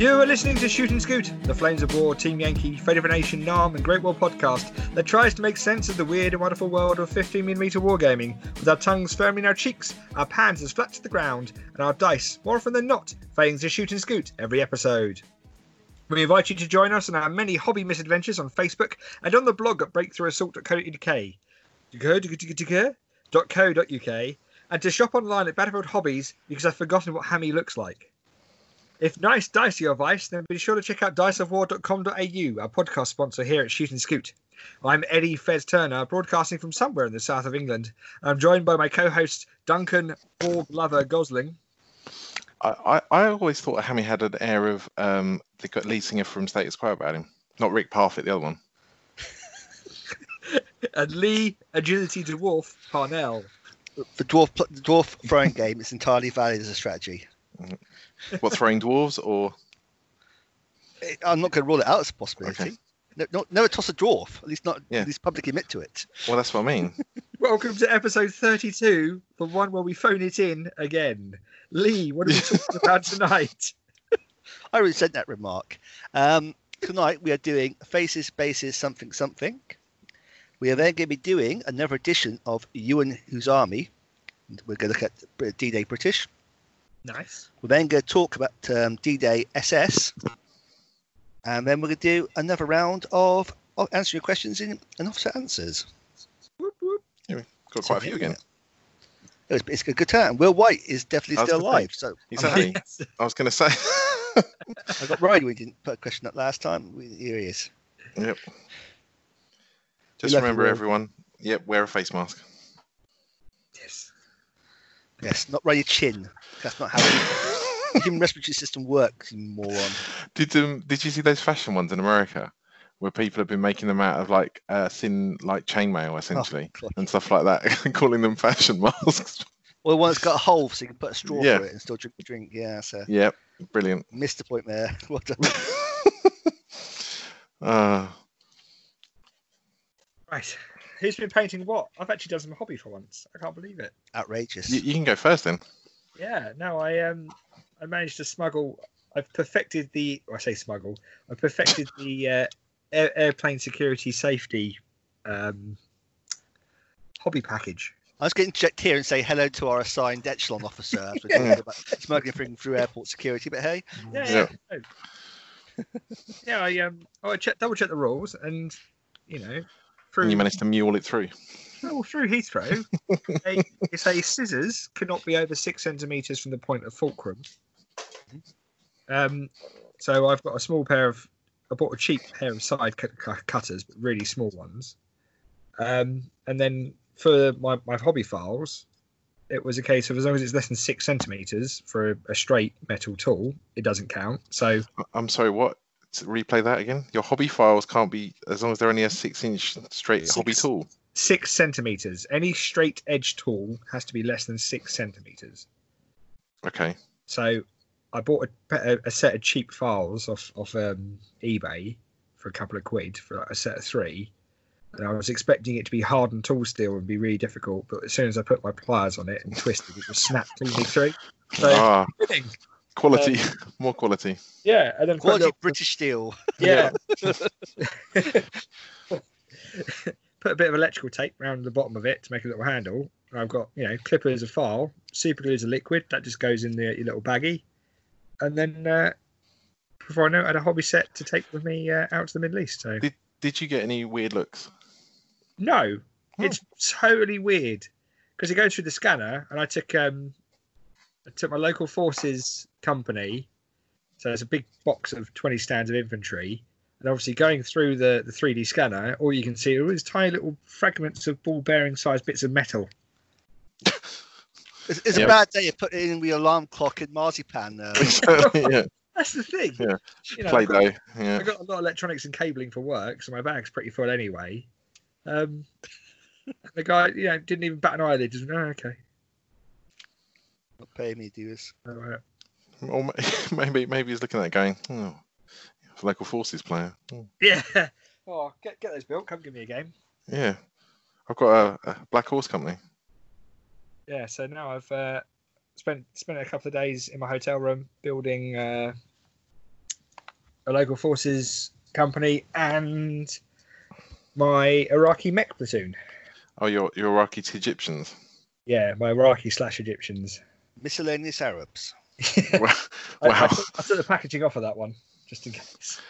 You are listening to Shoot and Scoot, the Flames of War, Team Yankee, Fate of a Nation, Nam, and Great War podcast that tries to make sense of the weird and wonderful world of 15mm wargaming with our tongues firmly in our cheeks, our pans as flat to the ground, and our dice, more often than not, failing to shoot and scoot every episode. We invite you to join us on our many hobby misadventures on Facebook and on the blog at breakthroughassault.co.uk .co.uk and to shop online at Battlefield Hobbies because I've forgotten what Hammy looks like. If nice dice are your vice, then be sure to check out diceofwar.com.au, our podcast sponsor here at Shoot and Scoot. I'm Eddie Fez Turner, broadcasting from somewhere in the south of England. I'm joined by my co-host Duncan Borg Lover Gosling. I, I, I always thought Hammy had an air of um, the lead singer from Status Quo about him. Not Rick Parfitt, the other one. and Lee Agility Dwarf Parnell. The dwarf the dwarf throwing game is entirely valid as a strategy. What throwing dwarves or? I'm not going to rule it out as a possibility. Okay. No, no, never toss a dwarf. At least not. Yeah. At least publicly admit to it. Well, that's what I mean. Welcome to episode 32, the one where we phone it in again. Lee, what are we talking about tonight? I already said that remark. Um, tonight we are doing faces, bases, something, something. We are then going to be doing another edition of Ewan Whose Army. We're going to look at D-Day British. Nice. We're then going to talk about um, D-Day SS. And then we're going to do another round of, of answering your questions in an officer answers. Whoop, whoop. Got quite a few again. It was, it's a good turn. Will White is definitely still gonna say, alive. So I'm Exactly. I was going to say. I got right. We didn't put a question up last time. We- Here he is. yep. Just love remember, Will. everyone. Yep, wear a face mask. Yes. Yes, not right your chin. That's not how the human respiratory system works, you moron. Did um did you see those fashion ones in America, where people have been making them out of like uh, thin like chainmail essentially God. and stuff like that, and calling them fashion masks. Well, one that's got a hole so you can put a straw Yeah. through it and still drink the drink. Yeah, so yep, brilliant. missed the point there. Well done. uh, Right. Who's been painting what? I've actually done some hobby for once. I can't believe it. Outrageous. you, you can go first then. Yeah, no, I um I managed to smuggle I've perfected the or I say smuggle, I perfected the uh, air, airplane security safety um hobby package. I was going to check here and say hello to our assigned echelon officer as we're talking about smuggling through, through airport security, but hey, Yeah, Yeah. yeah. no. yeah, I um oh, I checked double checked the rules and you know through And you managed to mule it through. Well, through Heathrow, a, it's a scissors cannot be over six centimeters from the point of fulcrum. Um, so I've got a small pair of. I bought a cheap pair of side cut, cut- cutters, but really small ones. Um, and then for my, my hobby files, it was a case of as long as it's less than six centimeters for a, a straight metal tool, it doesn't count. So I'm sorry, what? Replay that again. Your hobby files can't be as long as they're only a six-inch straight hobby tool. Six centimeters. Any straight edge tool has to be less than six centimeters. Okay. So I bought a, a, a set of cheap files off off um, eBay for a couple of quid for like a set of three. And I was expecting it to be hardened tool steel and be really difficult, but as soon as I put my pliers on it and twisted, it just snapped cleanly through. So, Ah, winning. quality, more quality. yeah, and then quality British steel. yeah. Put a bit of electrical tape around the bottom of it to make a little handle. And I've got, you know, clippers a file, super glue is a liquid that just goes in the your little baggie, and then uh, before I know it, I had a hobby set to take with me uh, out to the Middle East. So Did Did you get any weird looks? no, Oh. it's totally weird because it goes through the scanner, and I took um, I took my local forces company, so it's a big box of twenty stands of infantry, and obviously going through the the three D scanner, all you can see are all these tiny little fragments of ball bearing sized bits of metal. It's, it's Yeah. a bad day. You put it in with alarm clock in marzipan. Uh, yeah, That's the thing. Yeah. You know, play I've got, doh. Yeah. I've got a lot of electronics and cabling for work, so my bag's pretty full anyway. Um, the guy, you know, didn't even bat an eyelid. Just, oh, okay. not paying me to do this. All right. Or maybe maybe he's looking at it going, oh, local forces player. Oh, Yeah. Oh, get get those built. Come give me a game. yeah, I've got a, a black horse company. Yeah. So now I've uh, spent spent a couple of days in my hotel room building uh, a local forces company, and my Iraqi mech platoon. Oh, you're you're Iraqi to Egyptians. Yeah, my Iraqi slash Egyptians. Miscellaneous Arabs. wow. I, I, Wow. took, I took the packaging off of that one, just in case.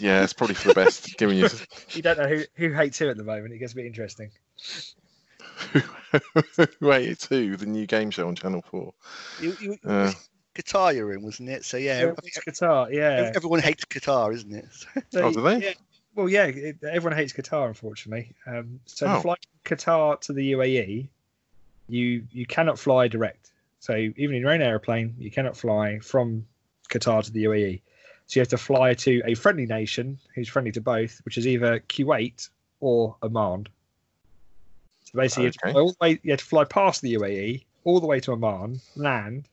Yeah, it's probably for the best. Giving you You don't know who, who hates who at the moment. It gets a bit interesting. who hates who? the new game show on Channel Four. You, you, Uh, Qatar you're in, wasn't it? So yeah, Yeah, it's Qatar, yeah. everyone hates Qatar, isn't it? So, Oh, do they? Yeah, well, yeah. It, everyone hates Qatar, unfortunately. Um, so Oh. to fly from Qatar to the UAE, you you cannot fly direct. So even in your own aeroplane, you cannot fly from Qatar to the UAE. So you have to fly to a friendly nation who's friendly to both, which is either Kuwait or Oman. So basically, you, have to fly all the way, you have to fly past the UAE all the way to Oman, land,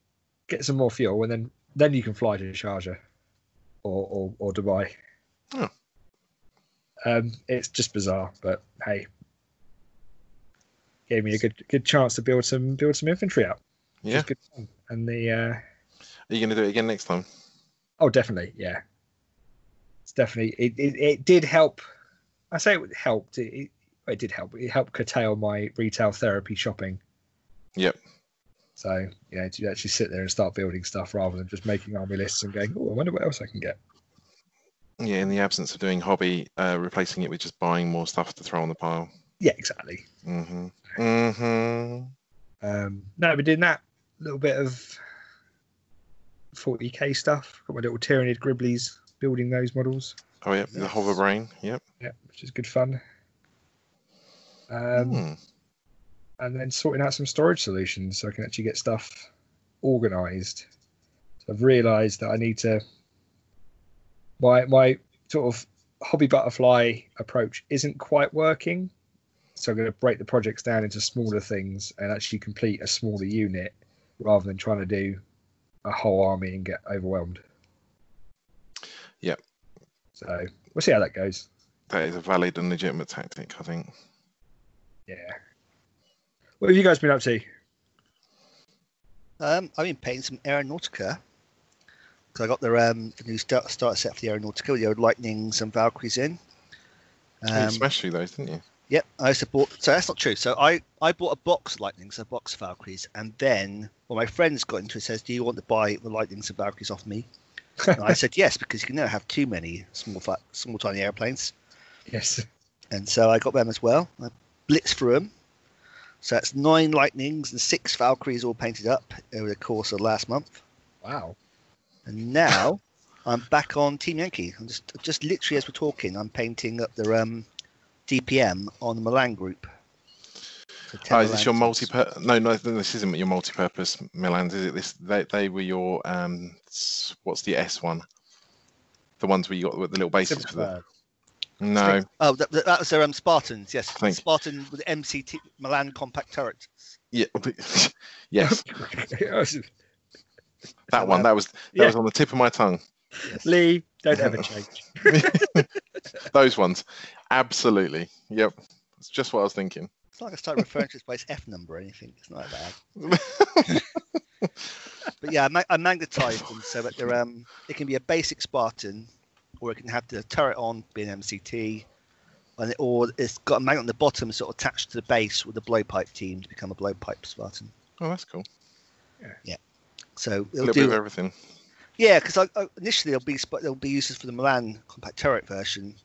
get some more fuel, and then then you can fly to Sharjah or or, or Dubai. Oh. Um, it's just bizarre, but hey, gave me a good good chance to build some build some infantry out. yeah. And the uh, Are you going to do it again next time? Oh, definitely, yeah, it's definitely it, it, it did help. I say it helped. It, it, did help. It helped curtail my retail therapy shopping. Yep. So you know, to actually sit there and start building stuff rather than just making army lists and going, oh, I wonder what else I can get. Yeah, in the absence of doing hobby, uh, replacing it with just buying more stuff to throw on the pile. Yeah, exactly. hmm hmm Um, no, but doing that little bit of 40k stuff. Got my little Tyranid Griblies building those models. Oh, yep, the hover brain. Yep. Yeah, which is good fun. Um, Hmm. and then sorting out some storage solutions so I can actually get stuff organized. So I've realized that I need to my my sort of hobby butterfly approach isn't quite working. So I'm going to break the projects down into smaller things and actually complete a smaller unit rather than trying to do a whole army and get overwhelmed. Yep. So we'll see how that goes. That is a valid and legitimate tactic, I think. Yeah. What have you guys been up to? Um, I've been painting some Aeronautica because I got the um the new start, starter set for the Aeronautica with the old Lightnings and Valkyries in. you Um, smashed through those, didn't you? Yep, I also bought. So that's not true. So I I bought a box of Lightnings, a box of Valkyries, and then well, my friends got into it. Says, "Do you want to buy the Lightnings and Valkyries off me?" And I said yes because you can never have too many small, small, tiny airplanes. yes. And so I got them as well. I blitzed through them. So that's nine Lightnings and six Valkyries all painted up over the course of last month. Wow. And now I'm back on Team Yankee. I'm just just literally as we're talking, I'm painting up the um, DPM on the Milan group. So 10 Oh, is this your multi? No, no, this isn't your multi-purpose Milans, is it? This they, they were your um. What's the S one? The ones where you got the little bases for the. No, Oh, that, that was their um, Spartans. Yes, Thank you. Spartan with MCT Milan compact turret. yeah, yes, Yes. that one. That was that Yeah. was on the tip of my tongue. Lee, don't ever change. Those ones, absolutely. Yep, it's just what I was thinking. It's like I start referring to this by its F number or anything. It's not that bad. But yeah, I, ma- I magnetized them so that they're um, it can be a basic Spartan, or it can have the turret on, being MCT, and it, or it's got a magnet on the bottom, sort of attached to the base with a blowpipe team to become a blowpipe Spartan. Oh, that's cool. Yeah. yeah. So it'll little bit of do. everything. Yeah, because I, I, initially they'll be sp- they'll be uses for the Milan compact turret version,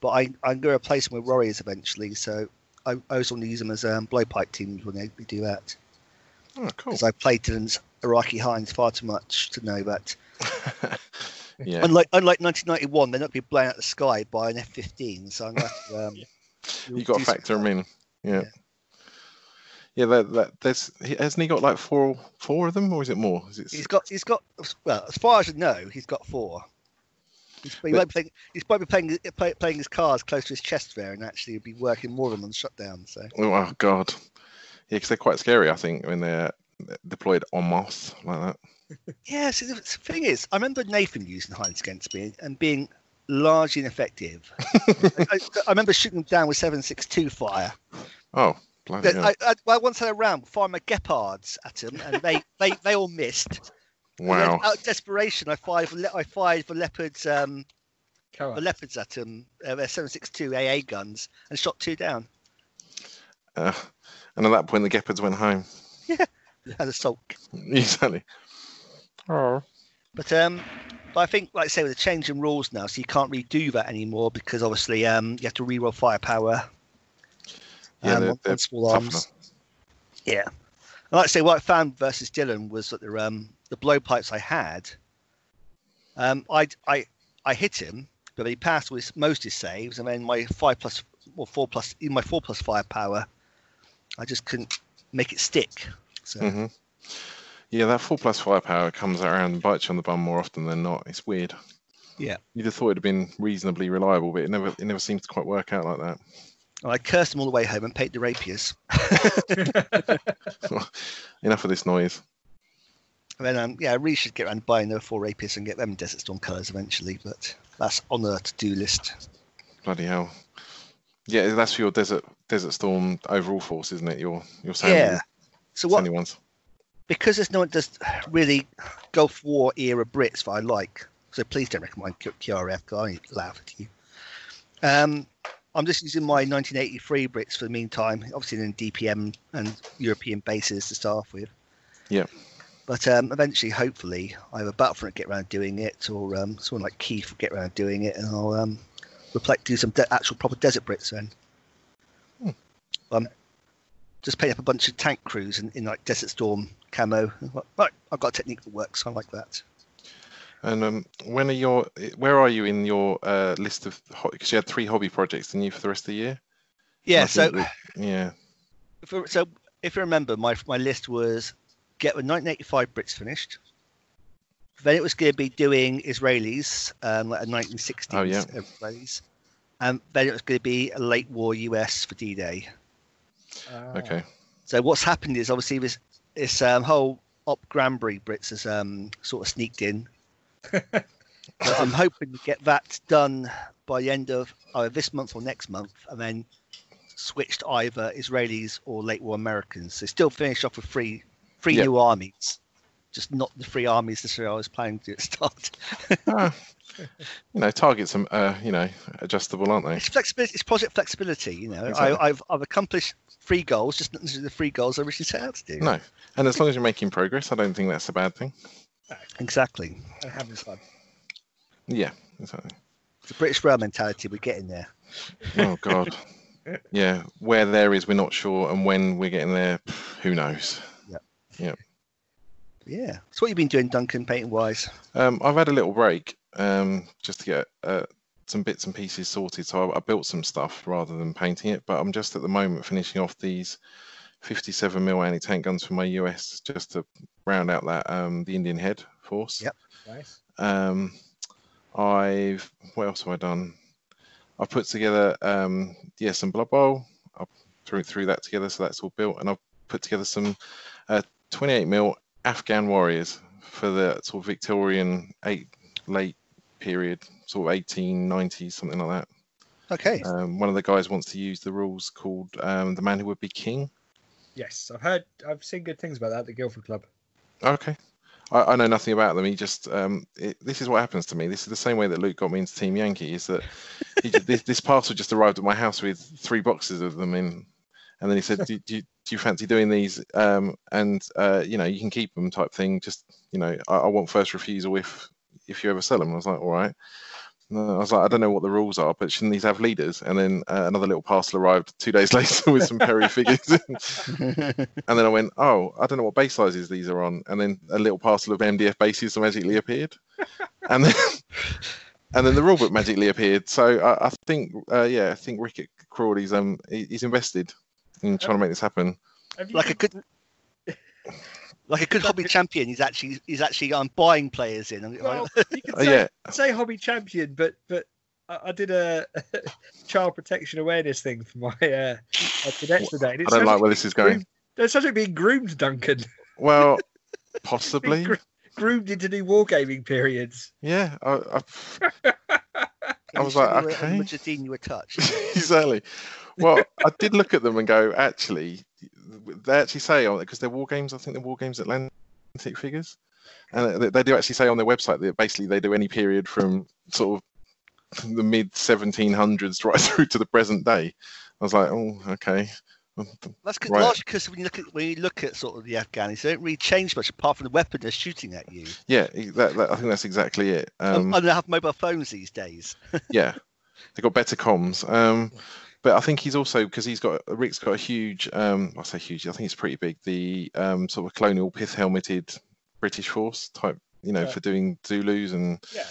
but I I'm going to replace them with warriors eventually. So I, I also want to use them as um, blowpipe teams when they do that. Oh, cool. Because I played Dylan's Iraqi Hinds far too much to know that. yeah, Unlike unlike 1991, they're not going to be blown out the sky by an F-15. So I'm going to. Um, you got to factor them in. Yeah. Yeah. Yeah, that, that there's hasn't he got like four four of them, or is it more? Is it He's got he's got well as far as I know, he's got four. He's, he be playing, he's probably playing uh, play, playing his cards close to his chest there, and actually he'll be working more of than on shutdown. So Oh, oh god, yeah, because they're quite scary. I think when they're deployed en masse like that. Yeah, see, the thing is, I remember Nathan using Hinds against me and being largely ineffective. I, I, I remember shooting them down with 7.62 fire. Oh, bloody I, I, well, I once had a round my Gepards at them, and they, they, they all missed. Wow. Out of desperation, I fired for le- I fired for leopards um the leopards at them, uh, their 762 AA guns, and shot two down. Uh, and at that point, the Gepards went home. Yeah, had a sulk. exactly. Oh. But um, but I think, like I say, with the change in rules now, so you can't really do that anymore because obviously um, you have to reroll firepower. Yeah, um, they're, they're on small tougher. arms. Yeah. And like I say, what I found versus Dylan was that the um, the blowpipes I had, um, I I I hit him, but he passed with most of his saves, and then my five plus or four plus even my four plus firepower, I just couldn't make it stick. So hmm Yeah, that four plus firepower comes around and bites you on the bum more often than not. It's weird. Yeah. You'd have thought it'd have been reasonably reliable, but it never it never seems to quite work out like that. I cursed him all the way home and paid the rapiers. Enough of this noise. And then, um, yeah, I really should get around buying the four rapiers and get them Desert Storm colours eventually, but that's on the to-do list. Bloody hell. Yeah, that's for your desert desert storm overall force, isn't it? Your your sandy, Yeah. So what? ones. Because there's no one does really Gulf War era Brits that I like. So please don't recommend QRF. I laugh at you. Um, I'm just using my 1983 Brits for the meantime. Obviously, in DPM and European bases to start off with. Yeah. But um, eventually, hopefully, either Battlefront get around doing it, or um, someone like Keith will get around doing it, and I'll um, reflect do some de- actual proper desert Brits then. Hmm. Um, just paint up a bunch of tank crews in, in like Desert Storm camo. Right, I've got a technique that works. I like that. And um, when are your where are you in your uh, list of because you had three hobby projects, didn't you, for the rest of the year? Yeah. So, that- yeah, if, so if you remember, my my list was get the 1985 Brits finished. Then it was going to be doing Israelis, um, like a 1960s Oh, yeah. Israelis. And then it was going to be a late war US for D-Day. Ah. okay. So what's happened is obviously this this um, whole Op Granby Brits has um, sort of sneaked in. But I'm hoping to get that done by the end of either this month or next month, and then switch to either Israelis or late war Americans. So still finish off with three three Yeah. new armies, just not the three armies that I was planning to start. Ah, you know, targets are uh, you know adjustable, aren't they? It's flexibility. It's project flexibility. You know, Exactly. I, I've I've accomplished three goals, just not necessarily the three goals I originally set out to do. No, and as long as you're making progress, I don't think that's a bad thing. Exactly. And having fun. Yeah, exactly. It's a British rail mentality. We're getting there. Oh God. Yeah, where there is, we're not sure, and when we're getting there, who knows? Yeah. Yeah. So what you been doing, Duncan, painting wise? Um, I've had a little break um, just to get uh, some bits and pieces sorted. So I, I built some stuff rather than painting it, but I'm just at the moment finishing off these 57 mil anti-tank guns for my US just to round out that um, the Indian head force. Yep. Nice. Um, I've what else have I done? I've put together um, yeah some Blood Bowl. I threw threw that together, so that's all built, and I've put together some uh, 28 mil Afghan warriors for the sort of Victorian eight late period, sort of 1890s, something like that. Okay. Um, one of the guys wants to use the rules called um, the man who would be king. Yes, I've heard, I've seen good things about that at the Guildford Club. Okay. I, I know nothing about them. He just um, it, this is what happens to me. This is the same way that Luke got me into Team Yankee. Is that he, ju- this, this parcel just arrived at my house with three boxes of them in, and then he said, "Do, do, you- do you fancy doing these?" Um, and uh, you know, you can keep them, type thing. Just you know, I, I want first refusal if if you ever sell them. I was like, all right. No, I was like, I don't know what the rules are, but shouldn't these have leaders? And then uh, another little parcel arrived two days later with some Perry figures. and then I went, oh, I don't know what base sizes these are on. And then a little parcel of MDF bases magically appeared. and then and then the rulebook magically appeared. So I, I think, uh, yeah, I think Rick Crawley's um he- he's invested in trying to make this happen. Have you like a good, like a good hobby champion. He's actually he's actually um, buying players in. And- well, you could Uh, say, yeah, say hobby champion, but but I, I did a child protection awareness thing for my uh, my cadets today. I don't like where this is going. groomed- There's subject being groomed, Duncan. Well, possibly. Gro- groomed into new wargaming periods. Yeah, I, I, I was like, You were- okay. Mujahideen, you were touched. exactly. Well, I did look at them and go, actually, they actually say on because they're war games. I think they're Wargames Atlantic figures. and they, they do actually say on their website that basically they do any period from sort of the mid 1700s right through to the present day. I was like, oh, okay. That's cause, Right. largely because when you look at when you look at sort of the Afghanis, they don't really change much apart from the weapon they're shooting at you. Yeah, that, that, I think that's exactly it. Um, Um, and they have mobile phones these days. yeah, they got better comms. Um, but I think he's also because he's got Rick's got a huge. Um, I say huge. I think it's pretty big. The um, sort of colonial pith helmeted British force type. You know, Yeah. for doing Zulus and Yeah.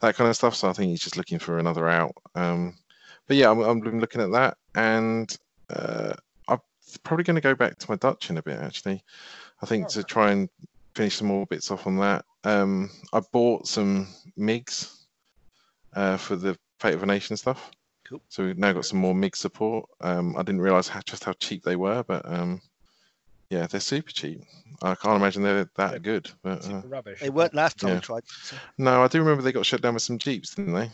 that kind of stuff. So I think he's just looking for another out. Um, but yeah, I'm, I'm looking at that, and uh, I'm probably going to go back to my Dutch in a bit. Actually, I think Oh, to try and finish some more bits off on that. Um, I bought some MIGs uh, for the Fate of a Nation stuff. Cool. So we've now got some more MIG support. Um, I didn't realize how, just how cheap they were, but um, yeah, they're super cheap. I can't imagine they're that Yeah. good. But uh, Super rubbish. They weren't last time Yeah. we tried. So, no, I do remember they got shut down with some Jeeps, didn't they?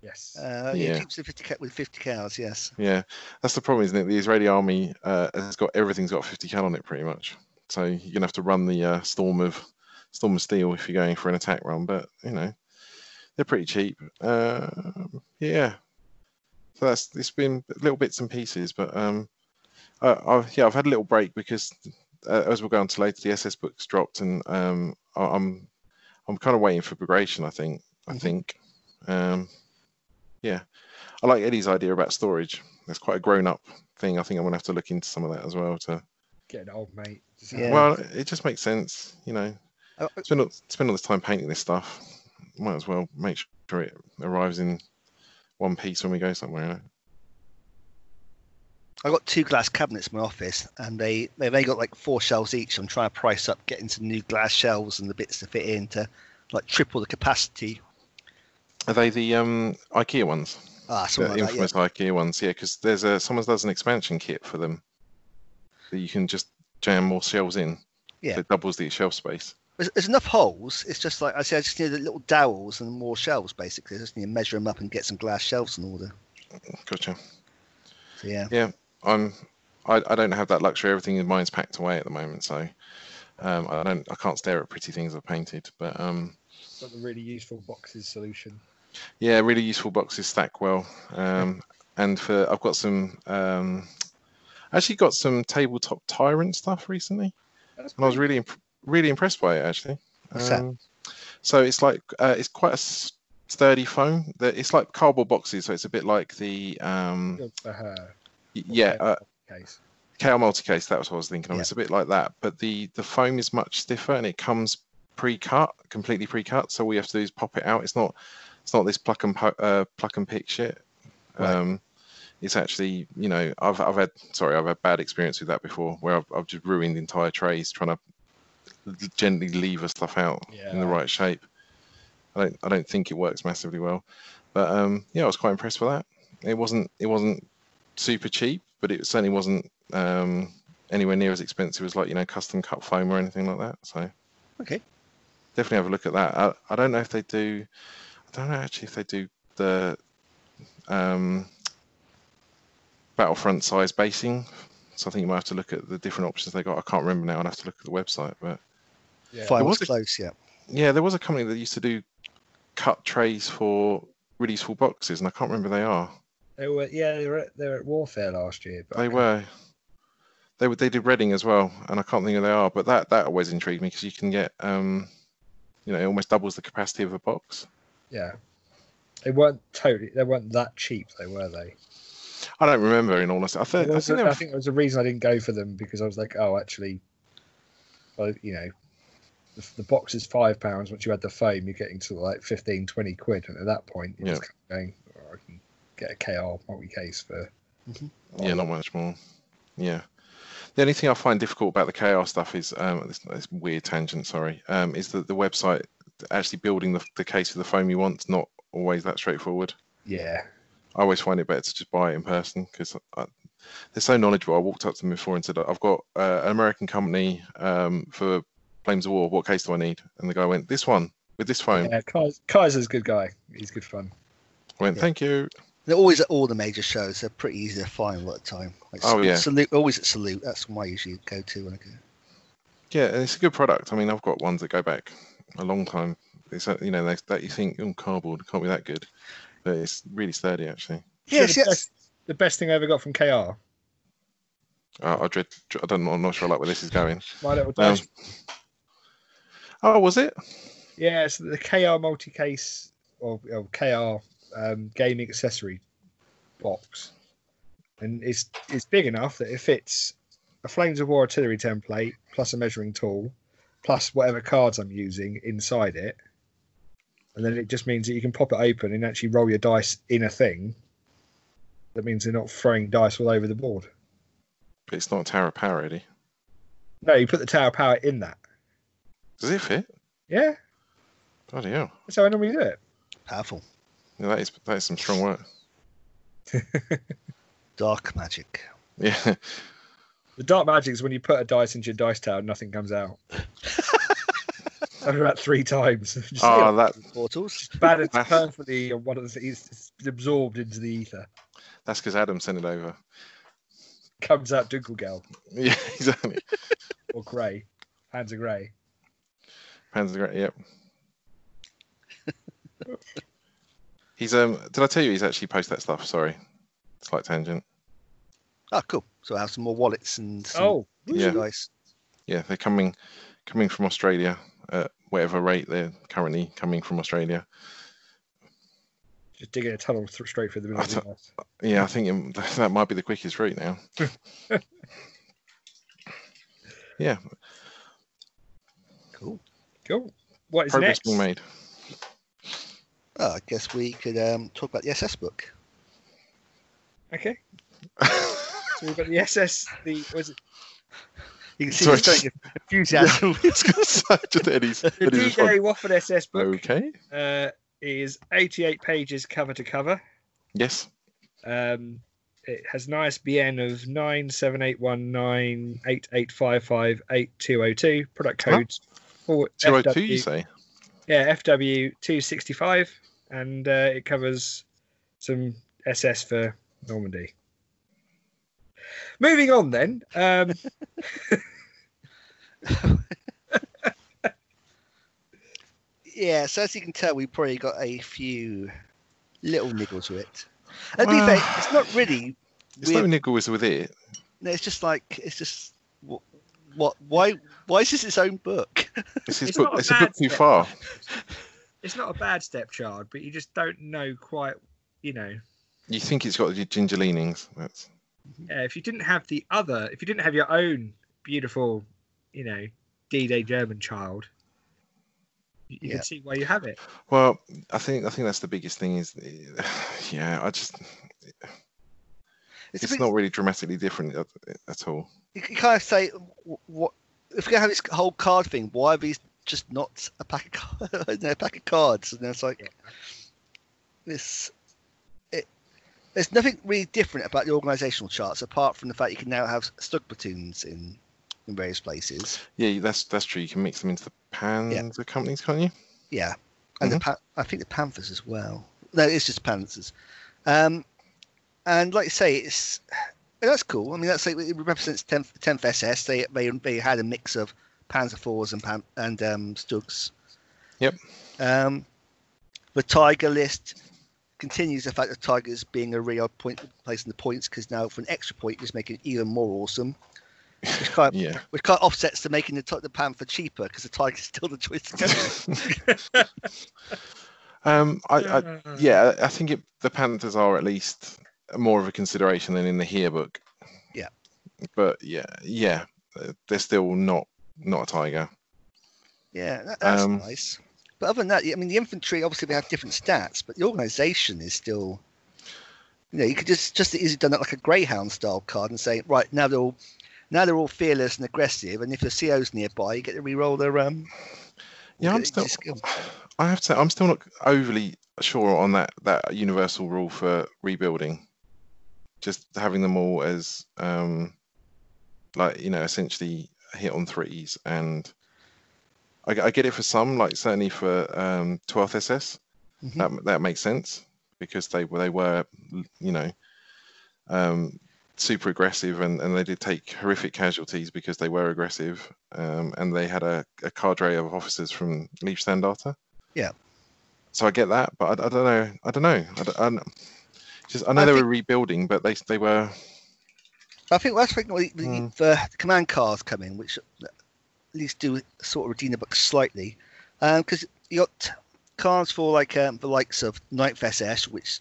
Yes. uh, yeah, Yeah. keeps the 50 ca- with 50 cows. Yes. Yeah, that's the problem, isn't it? The Israeli army uh, has got everything's got 50 cal on it pretty much. So you're gonna have to run the uh, storm of storm of steel if you're going for an attack run. But you know, they're pretty cheap. Uh, yeah. So that's it's been little bits and pieces, but um, uh, I've, yeah, I've had a little break because uh, as we'll go on to later, the SS books dropped, and um, I, I'm I'm kind of waiting for progression. I think. I Mhm. think. Um, yeah, I like Eddie's idea about storage. That's quite a grown-up thing. I think I'm gonna have to look into some of that as well. To Getting old, mate. Yeah. well, it just makes sense, you know. Uh, Spend all, spend all this time painting this stuff. Might as well make sure it arrives in one piece when we go somewhere. You know? I've got two glass cabinets in my office, and they they've only got like four shelves each. I'm trying to price up getting some new glass shelves and the bits to fit in to like triple the capacity. Are they the um, IKEA ones? Ah, The like that. Yeah. IKEA ones, yeah. Because there's a someone does an expansion kit for them that you can just jam more shelves in. Yeah. So it doubles the shelf space. There's, there's enough holes. It's just like I say, I just need the little dowels and more shelves. Basically, I just need to measure them up and get some glass shelves in order. Gotcha. So yeah, Yeah, I'm. I, I don't have that luxury. Everything in mine's packed away at the moment, so um, I don't. I can't stare at pretty things I've painted. But um, Got the really useful boxes solution. yeah, really useful boxes stack well. Um, and for I've got some. Um, I actually got some tabletop tyrant stuff recently, and I was really imp- really impressed by it actually. What's that? Um, So it's like uh, it's quite a s- sturdy foam. That it's like cardboard boxes, so it's a bit like the um, good for yeah. Uh, Case. KR multicase, that was what I was thinking of. Yeah. It's a bit like that, but the the foam is much stiffer and it comes pre-cut, completely pre-cut. So all we have to do is pop it out. It's not it's not this pluck and po- uh, pluck and pick shit. Right. Um, it's actually, you know, I've I've had sorry, I've had bad experience with that before, where I've, I've just ruined entire trays trying to gently lever stuff out in the right shape. I don't I don't think it works massively well, but um, yeah, I was quite impressed with that. It wasn't it wasn't super cheap, but it certainly wasn't um, anywhere near as expensive as like you know custom cut foam or anything like that. So okay. definitely have a look at that. I, I don't know if they do. I don't know actually if they do the um, Battlefront size basing. So I think you might have to look at the different options they got. I can't remember now. I'd have to look at the website. But Yeah. Fine, was was a- close. Yeah. yeah, there was a company that used to do cut trays for really small boxes, and I can't remember who they are. They were yeah, they were at, they were at Warfare last year. But They were. They were. They did Reading as well, and I can't think who they are. But that that always intrigued me because you can get, um, you know, it almost doubles the capacity of a box. Yeah. They weren't totally they weren't that cheap though, were they? I don't remember in all honesty. I, think I think a- they I think there was a reason I didn't go for them because I was like, oh, actually, well, you know, the, the box is five pounds. Once you add the foam, you're getting to like 15, 20 quid. And at that point, you're just kind of going, oh, I can get a KR multi case for. yeah, not much more. Yeah. The only thing I find difficult about the KR stuff is um, this, this weird tangent. Sorry, um, is that the website actually building the, the case for the foam you want is not always that straightforward. Yeah. I always find it better to just buy it in person because they're so knowledgeable. I walked up to them before and said, "I've got uh, an American company um, for Flames of War. What case do I need?" And the guy went, "This one with this phone." Yeah, Kais- Kaiser's a good guy. He's good fun. I went, Yeah. "Thank you." They're always at all the major shows. They're pretty easy to find a lot of the time. Like Oh, yeah. Salute, always at Salute. That's my usually go to when I go. Yeah, and it's a good product. I mean, I've got ones that go back a long time. It's uh, you know they, that you think oh, cardboard can't be that good, but it's really sturdy actually. Yes, the, yes. best, the best thing I ever got from KR. Uh, I dread. I don't. know- I'm not sure like where this is going. My little Um, dice. oh, was it? Yeah, it's the KR multi-case or, or KR um, gaming accessory box, and it's it's big enough that it fits a Flames of War artillery template plus a measuring tool, plus whatever cards I'm using inside it, and then it just means that you can pop it open and actually roll your dice in a thing. That means they're not throwing dice all over the board. But it's not a Tower of Power, Eddie. No, you put the Tower of Power in that. Does it fit? Yeah, Bloody hell! that's how I normally do it. Powerful. Yeah, that is that is some strong work. Dark magic. Yeah. The dark magic is when you put a dice into your dice tower, and nothing comes out. I've about three times. Just Oh, that Portals. balanced that's- perfectly on one of the things. It's absorbed into the ether. that's because Adam sent it over. Comes out Dunkelgelb Yeah, exactly. or grey. Hands are grey. Hands are Grey. Yep. he's um. Did I tell you he's actually posted that stuff? Sorry, slight tangent. Oh, cool. So I have some more wallets and some Oh, Yeah. dice. Yeah, they're coming coming from Australia at whatever rate they're currently coming from Australia. just digging a tunnel th- straight through the middle of the earth. Yeah, I think it, that might be the quickest route now. yeah, Cool. Cool. What is progress next? being made. Oh, I guess we could um, talk about the SS book. Okay. So we've got the SS. The was it You can see Sorry, of enthusiasm. Gonna say, just Eddie's, the Eddie's. D-Day Waffen SS book? Okay. Uh, is 88 pages cover to cover. Yes. Um, it has an ISBN of 9781988558202. Product Huh? code for Two oh two, you FW, say? yeah, FW265, and uh, it covers some SS for Normandy. Moving on then. Um, yeah, so as you can tell, we've probably got a few little niggles with it. And to be fair, it's not really. There's no niggles with it. No, it's just like it's just what, what why why is this its own book? It's his It's book. not a It's a book bad too far. it's not a bad stepchild, but you just don't know quite, you know. You think it's got the ginger leanings. That's Mm-hmm. Yeah, if you didn't have the other, if you didn't have your own beautiful, you know, D-Day German child, you, you Yeah. can see why you have it. well. I think I think that's the biggest thing. Is yeah. I just It's, it's bit, not really dramatically different at, at all. you can kind of say what if we have this whole card thing. Why are these just not a pack of cards? no, a pack of cards, and it's like this. There's nothing really different about the organisational charts apart from the fact you can now have Stug platoons in in various places. Yeah, that's that's true. You can mix them into the Panzer companies, can't you? Yeah, and the pa- I think the Panthers as well. No, it's just Panthers. Um, and like you say, it's that's cool. I mean, that's like it represents 10th, 10th SS. They, they they had a mix of Panzer fours and Pan, and um, Stugs. Yep. Um, the Tiger list continues the fact that Tigers being a real point place in the points because now for an extra point, just making it even more awesome. Which kind of, Yeah. which kind of offsets to making the, Ti- the Panther cheaper because the Tiger's still the choice to go. um, I, I yeah, I think it, the Panthers are at least more of a consideration than in the here book. Yeah. But yeah, yeah, they're still not not a tiger. Yeah, that, that's Um, nice. But other than that, I mean, the infantry obviously they have different stats, but the organisation is still. You know, you could just just as easily done that like a greyhound style card and say, right now they're all now they're all fearless and aggressive, and if the CO's nearby, you get to re-roll their um. Yeah, I'm still. I have to say, I'm still not overly sure on that that universal rule for rebuilding. Just having them all as um, like you know, essentially hit on threes, and I, I get it for some, like certainly for um, 12th SS, Mhm. that that makes sense because they were they were you know um, super aggressive, and, and they did take horrific casualties because they were aggressive, um, and they had a, a cadre of officers from Leibstandarte. Yeah. So I get that, but I, I don't know. I don't know. I, don't- I don't- just I know I they think- were rebuilding, but they they were I think that's when the, the, Mm. the command cars come in, which at least do sort of redeem the book slightly, because you got cars for like um, the likes of Ninth SS, which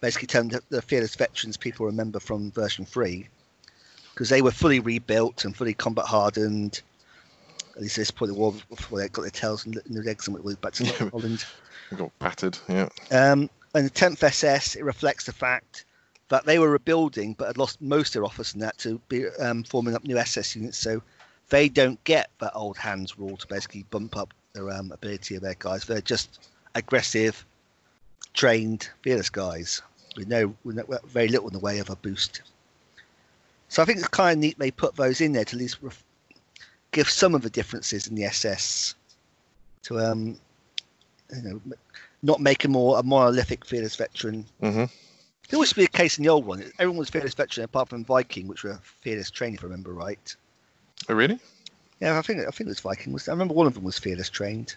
basically turned the, the fearless veterans people remember from version three, because they were fully rebuilt and fully combat hardened. At least at this point, the war before they got their tails and their legs and went back to. Holland. got battered. Yeah. Um, and the 10th SS, it reflects the fact that they were rebuilding but had lost most of their officers and that to be um, forming up new SS units. So they don't get that old hands rule to basically bump up their um, ability of their guys. They're just aggressive, trained, fearless guys with no, with no very little in the way of a boost. So I think it's kind of neat they put those in there to at least ref- give some of the differences in the SS to um, you know not make a more a monolithic fearless veteran. hmm There used to be a case in the old one. Everyone was fearless veteran apart from Viking, which were fearless trained, if I remember right. Oh really? Yeah, I think I think it was Viking. Was I remember one of them was fearless trained.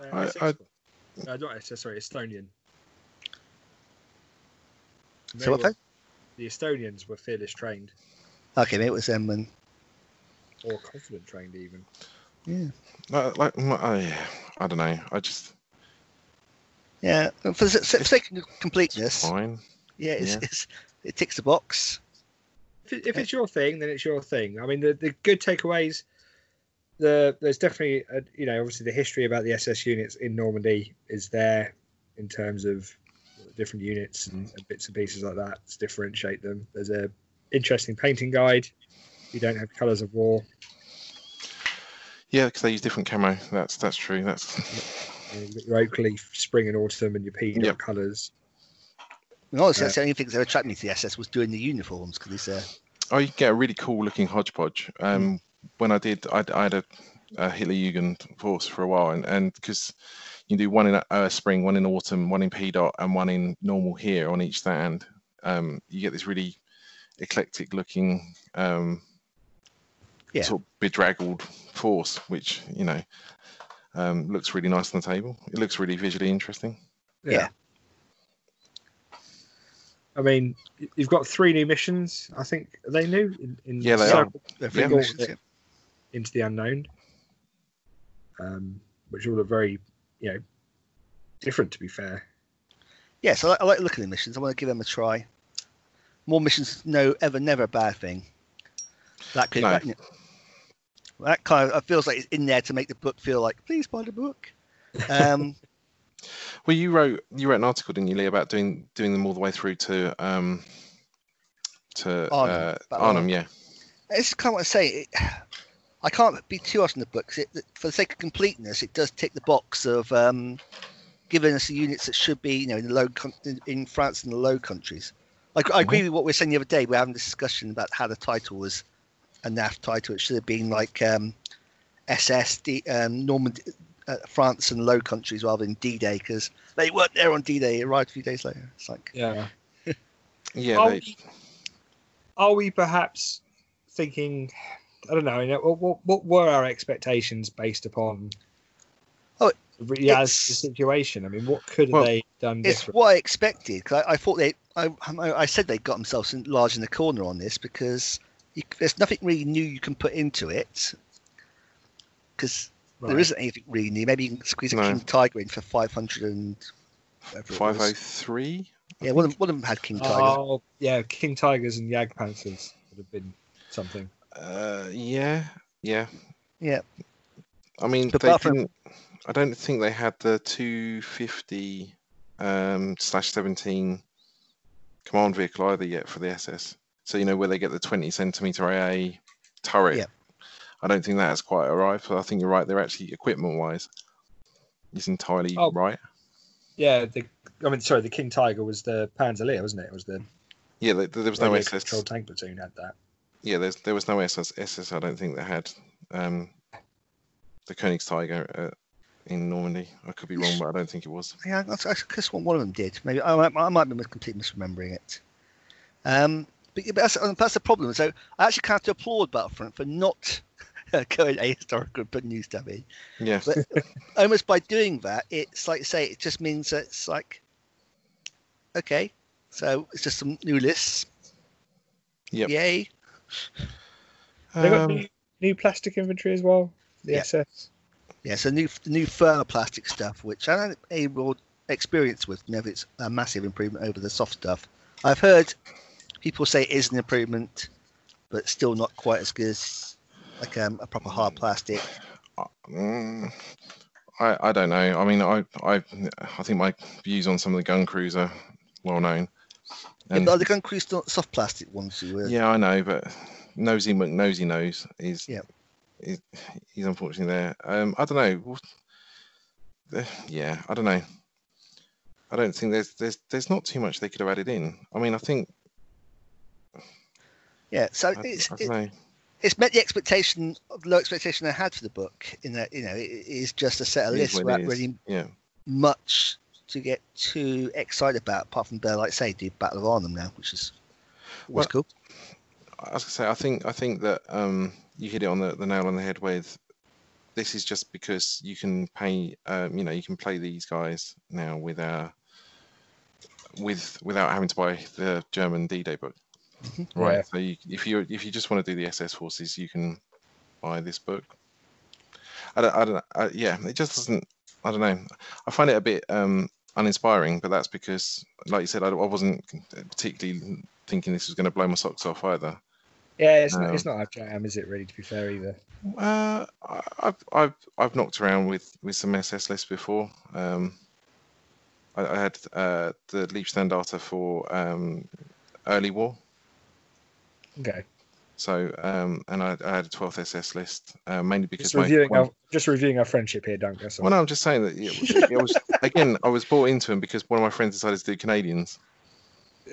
Uh, I- SS I- Uh, not SS, sorry, Estonian. They So what? were- thing? the Estonians were fearless trained Okay, maybe it was them. And or confident trained even. yeah, Like, like mm, oh. I don't know. I just yeah. For the s- s- sake of completeness, fine. yeah, it's, Yeah. It's, it ticks the box. If, if it's your thing, then it's your thing. I mean, the, the good takeaways. The there's definitely a, you know obviously the history about the SS units in Normandy is there in terms of different units and, and bits and pieces like that to differentiate them. There's a interesting painting guide. You don't have colours of war. Yeah, because they use different camo. That's that's true. That's You know, you've got your oak leaf, spring and autumn, and your peanut Yep. colours. And honestly, Yeah. that's the only thing that attracted me to the SS was doing the uniforms because it's uh, oh, you get a really cool looking hodgepodge. Um, when I did, I, I had a, a Hitlerjugend force for a while, and and because you do one in uh, spring, one in autumn, one in P dot, and one in normal here on each stand. Um, you get this really eclectic looking, um, Yeah. sort of bedraggled force, which you know um, looks really nice on the table. It looks really visually interesting. Yeah. I mean, you've got three new missions. I think are they new in, in Yeah, they are. they're Yeah. missions, yeah. into the unknown, um, which all look very, you know, different. To be fair, Yeah, so I, I like looking at the missions. I want to give them a try. More missions, no, ever, never a bad thing. That could, No. that, that kind of feels like it's in there to make the book feel like, please buy the book. Um, Well, you wrote you wrote an article, didn't you, Lee, about doing doing them all the way through to um to Arnhem, uh, Arnhem, yeah. it's kind of what I say. It, I can't be too harsh on the book it, for the sake of completeness, it does tick the box of um, giving us the units that should be, you know, in the low in, France and the Low Countries. I, I agree with what we were saying the other day. We are having a discussion about how the title was a NAF title. It should have been like um, SS, um, Normandy, uh, France and Low Countries rather than D-Day because they weren't there on D-Day. It arrived a few days later. It's like, yeah. Yeah, are, they, we, are we perhaps thinking? I don't know. You know what, what, what were our expectations based upon? Oh, the re- yeah, the situation. I mean, what could Well, they done it's what I expected. 'cause I, I thought they, I, I said they got themselves in, large in the corner on this because you, there's nothing really new you can put into it. Because there Right. isn't anything really new. Maybe you can squeeze a No. King Tiger in for 500 and whatever it five oh was. three. Yeah, one of, one of them had King Tiger. Oh, yeah, King Tigers and Jagdpanthers would have been something. Uh, yeah, yeah. Yeah. I mean, But they apart didn't. I don't think they had the two fifty um, slash seventeen command vehicle either yet for the SS. So you know where they get the twenty centimeter AA turret. Yeah. I don't think that has quite arrived. So I think you're right. They're actually equipment wise, is entirely Oh. right. Yeah, the I mean, sorry, the King Tiger was the Panzer wasn't it? It was the Yeah, there, there was no SS. controlled tank platoon had that. Yeah, there's, there was no SS, SS. I don't think that had um, the Königstiger uh, in Normandy. I could be wrong, but I don't think it was. Yeah, I, I guess one one of them did. Maybe I might, I might be completely misremembering it. Um, but, but that's, that's the problem. So I actually kind of have to applaud Battlefront for not going ahistorical and putting new stuff in. Yes. But almost by doing that, it's like you say, it just means that it's like, okay, so it's just some new lists. Yep. Yay. They got Um, new, new plastic inventory as well. The Yeah. SS. Yeah, so new new plastic stuff, which I don't able experience with. Never, it's a massive improvement over the soft stuff. I've heard people say it is an improvement, but still not quite as good as like um, a proper hard plastic. Mm, I, I don't know. I mean, I, I I think my views on some of the gun crews are well known. Yeah, And but are the gun crews not soft plastic ones you were? yeah, I know, but Nosy McNosy Nose is Yeah. is he's unfortunately there. Um, I don't know. What- Yeah, I don't know. I don't think there's there's there's not too much they could have added in. I mean, I think Yeah, so I, it's I it, don't know. It's met the expectation, low expectation I had for the book. In that you know it is just a set of lists without really Yeah. much to get too excited about, apart from the like I say, do Battle of Arnhem now, which is was Well, cool. I was gonna say, I think I think that um, you hit it on the, the nail on the head with this is just because you can pay, um, you know, you can play these guys now with uh, with without having to buy the German D-Day book, Mhm. right? Yeah. So you, if you if you just want to do the SS forces, you can buy this book. I don't, I don't, I, yeah, it just doesn't. I don't know. I find it a bit um, uninspiring, but that's because, like you said, I, I wasn't particularly thinking this was going to blow my socks off either. Yeah, it's No. not. It's not our jam, is it? Really, to be fair, either. Uh, I've I've I've knocked around with with some SS lists before. Um, I, I had uh, the Leibstandarte for um, early war. Okay. So um, and I, I had a 12th SS list uh, mainly because Just my reviewing one- our just reviewing our friendship here, Dunk. That's all. well, no, I'm just saying that it, it was again I was bought into him because one of my friends decided to do Canadians.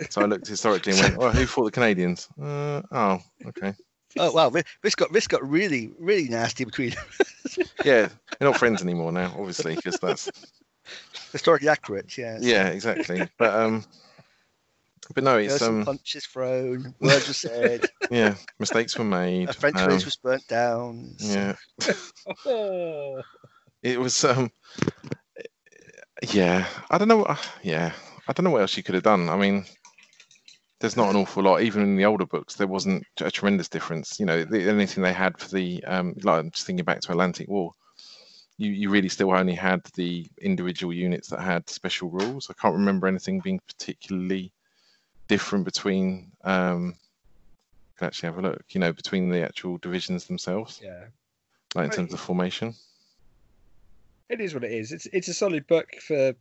So I looked historically and went, "Oh, who fought the Canadians? Uh, oh, okay, Oh wow, this got this got really really nasty between yeah, they're not friends anymore now, obviously, because that's historically accurate. Yeah. yeah, exactly. But um, but no, it's Personal um, punches thrown, words were said, yeah, mistakes were made. a French um, village was burnt down. yeah, Oh. it was um, yeah. I don't know. what- Yeah, I don't know what else you could have done. I mean, there's not an awful lot. Even in the older books, there wasn't a tremendous difference. You know, the only thing they had for the um, like I'm just thinking back to Atlantic War. You, you really still only had the individual units that had special rules. I can't remember anything being particularly different between um can actually have a look you know between the actual divisions themselves Yeah. like in terms of formation It is what it is. It's it's a solid book for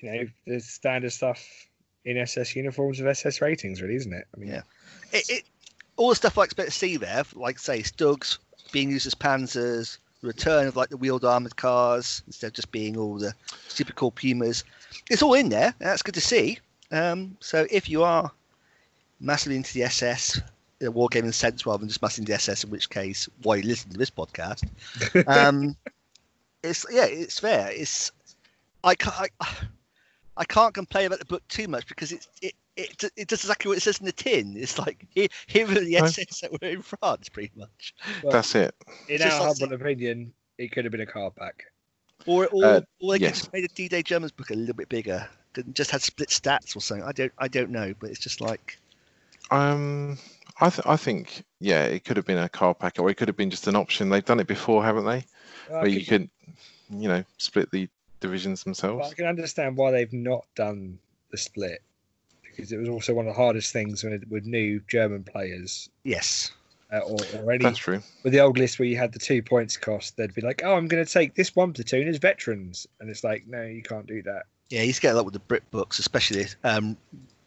you know the standard stuff in SS uniforms of SS ratings, really, isn't it? I mean, Yeah. It, it, all the stuff I expect to see there, like say Stugs being used as Panzers, the return of like the wheeled armored cars instead of just being all the super cool Pumas. It's all in there. and That's good to see. Um, so if you are massively into the SS in a wargaming sense rather than just massively into the SS, in which case why you listen to this podcast, um, it's yeah, it's fair. It's I can't I, I can't complain about the book too much because it's it. It, it does exactly what it says in the tin. It's like here, here are the SS that were in France, pretty much. well, that's it in just our like- humble opinion, it could have been a card back. Or, or, Uh, or they could yes. just made a D-Day Germans book a little bit bigger. Could just had split stats or something. I don't, I don't know, but it's just like um i th- i think yeah it could have been a car pack or it could have been just an option they've done it before haven't they Well, where you could you know split the divisions well, themselves I can understand why they've not done the split because it was also one of the hardest things when it, with new German players yes, uh, or, or any that's true with the old list where you had the two points cost. They'd be like, "Oh, I'm going to take this one platoon as veterans," and it's like, no, you can't do that. Yeah. You used to get a lot with the Brit books, especially um,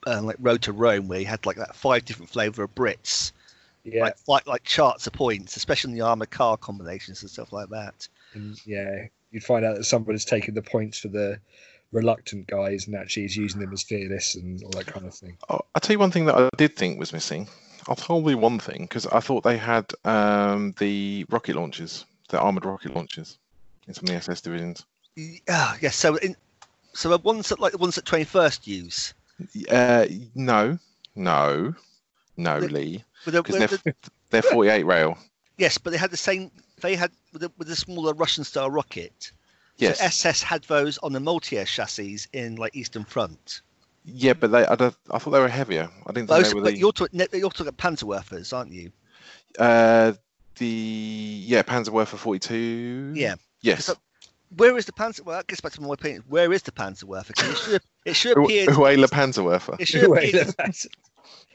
um, like Road to Rome, where he had like that five different flavour of Brits, Yeah, like, like like charts of points, especially in the armored car combinations and stuff like that. and yeah, you'd find out that somebody's taken the points for the reluctant guys and actually is using them as fearless and all that kind of thing. Oh, I'll tell you one thing that I did think was missing. I'll tell you one thing because I thought they had um, the rocket launchers, the armored rocket launchers, in some of the SS divisions. Yeah, yeah. So in so the ones that like the ones that twenty first use. Uh, no, No, no, The- Lee, because they're the- they're 48 rail. yes, but they had the same. They had with the, with the smaller Russian-style rocket. Yes. So SS had those on the Maultier chassis in like Eastern Front. Yeah, but they I, I thought they were heavier. I didn't think Those, they were but the. you're talking you're talking Panzerwerfers, aren't you? Uh, the yeah, Panzerwerfer 42. Yeah. Yes. So- Where is the Panzer? Well, that gets back to my opinion. Where is the Panzerwerfer? 'Cause It should have, it should U- appear. Uela Panzerwerfer. It should appear.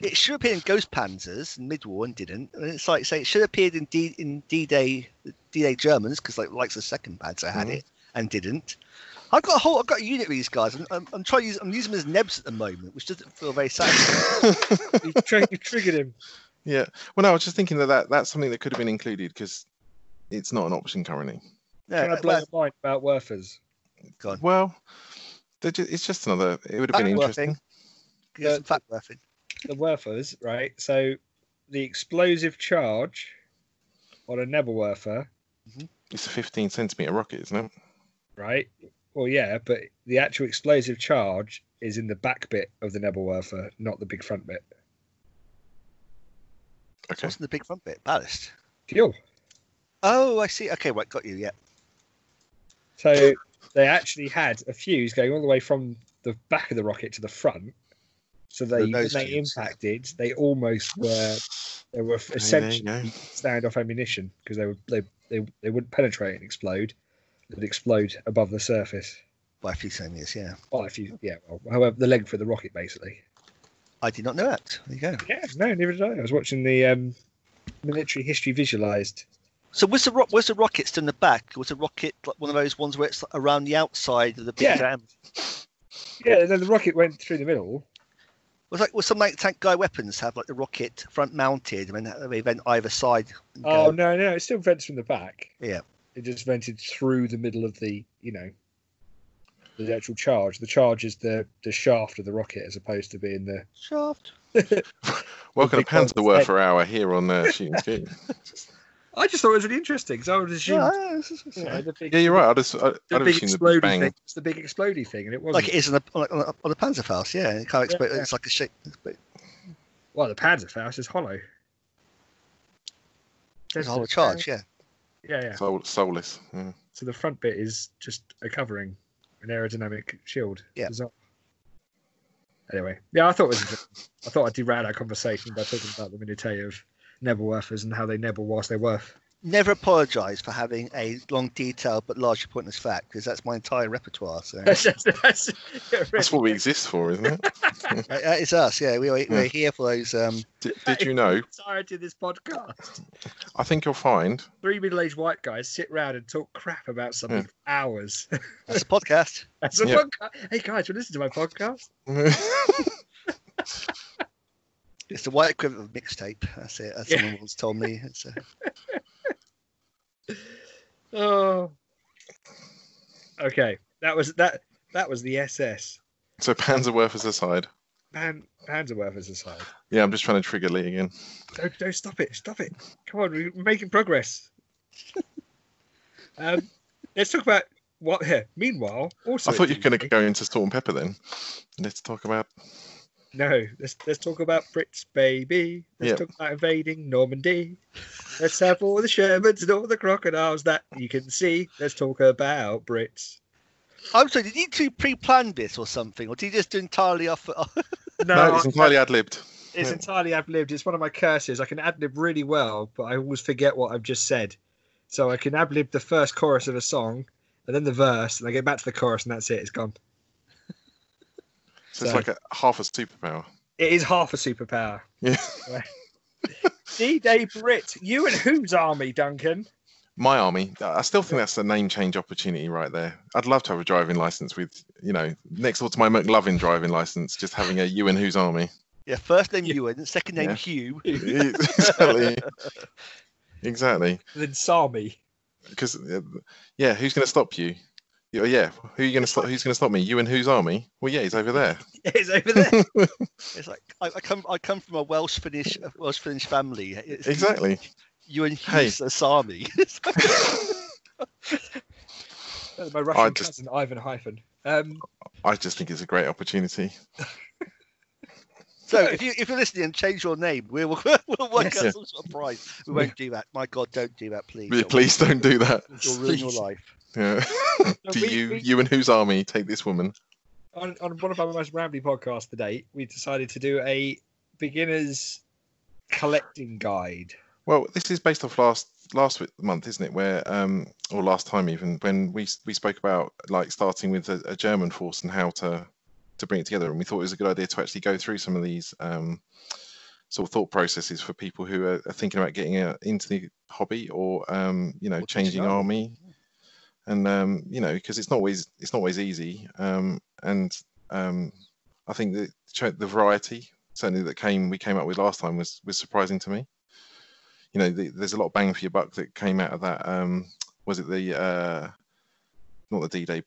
It should appear in Ghost Panzers in mid-war and didn't. And it's like say it should have appeared in D in D-Day D-Day Germans because like likes the second Panzer had Mhm. it and didn't. I've got a whole I've got a unit of these guys. and I'm, I'm trying to use I'm using them as nebs at the moment, which doesn't feel very satisfying. you, tri- you triggered him. yeah. Well, no, I was just thinking that, that that's something that could have been included because it's not an option currently. Can I yeah, blow your mind about Werfers? go on. Well, they're it's just another. It would have been interesting. Get fact werfing. The Werfers, right? So the explosive charge on a Nebelwerfer, mm-hmm. It's a 15 centimeter rocket, isn't it? right? Well, yeah, but the actual explosive charge is in the back bit of the Nebelwerfer, not the big front bit. Okay. What's in the big front bit? Ballast. Fuel. Oh, I see. Okay, right, got you. Yeah. So they actually had a fuse going all the way from the back of the rocket to the front. So they, The when they impacted, they almost were they were Hey, there you essentially go. standoff ammunition because they would they, they they wouldn't penetrate and explode. They'd explode above the surface. By a few centimeters. Yeah. Well, if you yeah, well, however, the length of the rocket basically. I did not know that. There you go. Yeah, no, neither did I. I was watching the um, military history visualized. So was the ro- was the rocket still in the back? Was the rocket like one of those ones where it's around the outside of the big Yeah. jam? Yeah, and then the rocket went through the middle. Was like was some like tank guy weapons have like the rocket front mounted and then they vent either side? Oh go? no, no, it still vents from the back. Yeah. It just vented through the middle of the, you know, the actual charge. The charge is the the shaft of the rocket as opposed to being the. Shaft. Welcome to big ones. Panzerwerfer Hour here on uh, Shooting Ski. I just thought it was really interesting because I would assume. Yeah, it's- it's- you know, the big, Yeah, you're right. I'd have, I'd The have big assumed the exploding thing. It's the big exploding thing, and it wasn't. like it is on the on, on, on the Panzerfaust. Yeah, it can't expect yeah. It's like a shape. But well, the Panzerfaust is hollow. There's a whole charge. Yeah. Yeah, yeah. Soul, soulless. Yeah. So the front bit is just a covering, an aerodynamic shield. Yeah. Bizarre. Anyway, yeah, I thought it was. I thought I'd derail our conversation by talking about the minute of Nebelwerfers and how they nebel whilst they worth. Never apologise for having a long, detailed but largely pointless fact because that's my entire repertoire. So that's, that's, That's what we exist for, isn't it? That- that is us. Yeah, we, we're Yeah. here for those. Um, Did, did you know? Entirety of this podcast. I think you'll find. Three middle-aged white guys sit round and talk crap about something for hours. that's a podcast. That's a Yeah. podcast. Hey guys, you listen to my podcast? It's the white equivalent of mixtape. That's it. As Yeah. someone once told me. It's uh, Oh. Okay, that was that. That was the SS. so Panzerwerfers aside. Pan, Panzerwerfers aside. Yeah, I'm just trying to trigger Lee again. Don't, don't stop it. Stop it. Come on, we're making progress. um, let's talk about what here. Meanwhile, also. I thought you were going to go into Salt and Pepper then. Let's talk about. No, let's let's talk about Brits, baby. Let's Yeah. talk about invading Normandy. Let's have all the Shermans and all the crocodiles that you can see. Let's talk about Brits. I'm sorry. Did you two pre-plan this or something, or did you just do entirely off? No, it's entirely ad libbed. It's entirely ad libbed. It's one of my curses. I can ad lib really well, but I always forget what I've just said. So I can ad lib the first chorus of a song, and then the verse, and I get back to the chorus, and that's it. It's gone. So it's like a half a superpower. It is half a superpower. Yeah. D-Day Brit. You and whose army, Duncan? My army. I still think that's a name change opportunity right there. I'd love to have a driving license with, you know, next door to my McLovin driving license, just having a you and who's army. yeah, first name Ewan, second name Yeah. Hugh. exactly. exactly. And then Sami. Because, yeah, who's going to stop you? Yeah, yeah. Who are you going to stop? Who's going to stop me? You and whose army? Well, yeah, he's over there. yeah, he's over there. It's like I, I come. I come from a Welsh Finnish Welsh Finnish family. It's Exactly. You and Hey. army. Sami. my Russian I just- cousin, Ivan Hyphen. Um, I just think it's a great opportunity. So if you if you're listening and change your name, we will we'll work Yes. out Yeah. some sort of prize. We won't do that. My God, don't do that, please. Yeah, Please don't do that. You'll ruin your life. Yeah. Do we- you, we- you and whose army take this woman? on, on one of our most rambly podcasts to date, we decided to do a beginner's collecting guide. Well, this is based off last last month, isn't it? Where um, or last time even when we we spoke about like starting with a, a German force and how to to bring it together, and we thought it was a good idea to actually go through some of these um, sort of thought processes for people who are, are thinking about getting uh, into the hobby or um, you know Or changing army, and um, you know because it's not always it's not always easy, um, and um, I think ch- the variety certainly that came we came up with last time was was surprising to me you know, the, there's a lot of bang for your buck that came out of that. Um, was it the uh, not the D-Day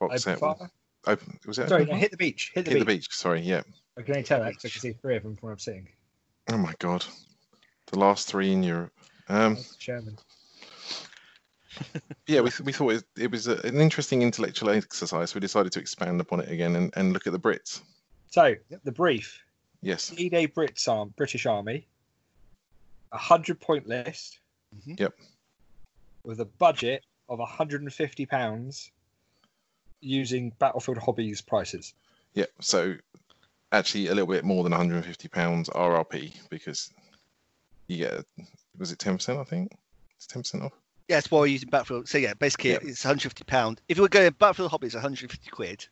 box set? Open fire? Open, was it? Sorry, no, hit the beach. Hit the Hit beach. the beach. Sorry, yeah. I can only tell that 'cause I can see three of them from where I'm sitting. Oh my god, the last three in Europe. Um, That's German. Yeah, we, we thought it, it was a, an interesting intellectual exercise. We decided to expand upon it again and, and look at the Brits. So the brief: Yes. D-Day Brits Arm, British Army, a hundred point list. Mhm. Yep. With a budget of 150 pounds, using Battlefield Hobbies prices. Yeah. So actually, a little bit more than 150 pounds RRP because you get was it 10 percent? I think it's 10 percent off. Yeah, it's why we're using Battlefield. So yeah, basically Yep. it's 150 pound. If you were going Battlefield Hobby, it's 150 quid.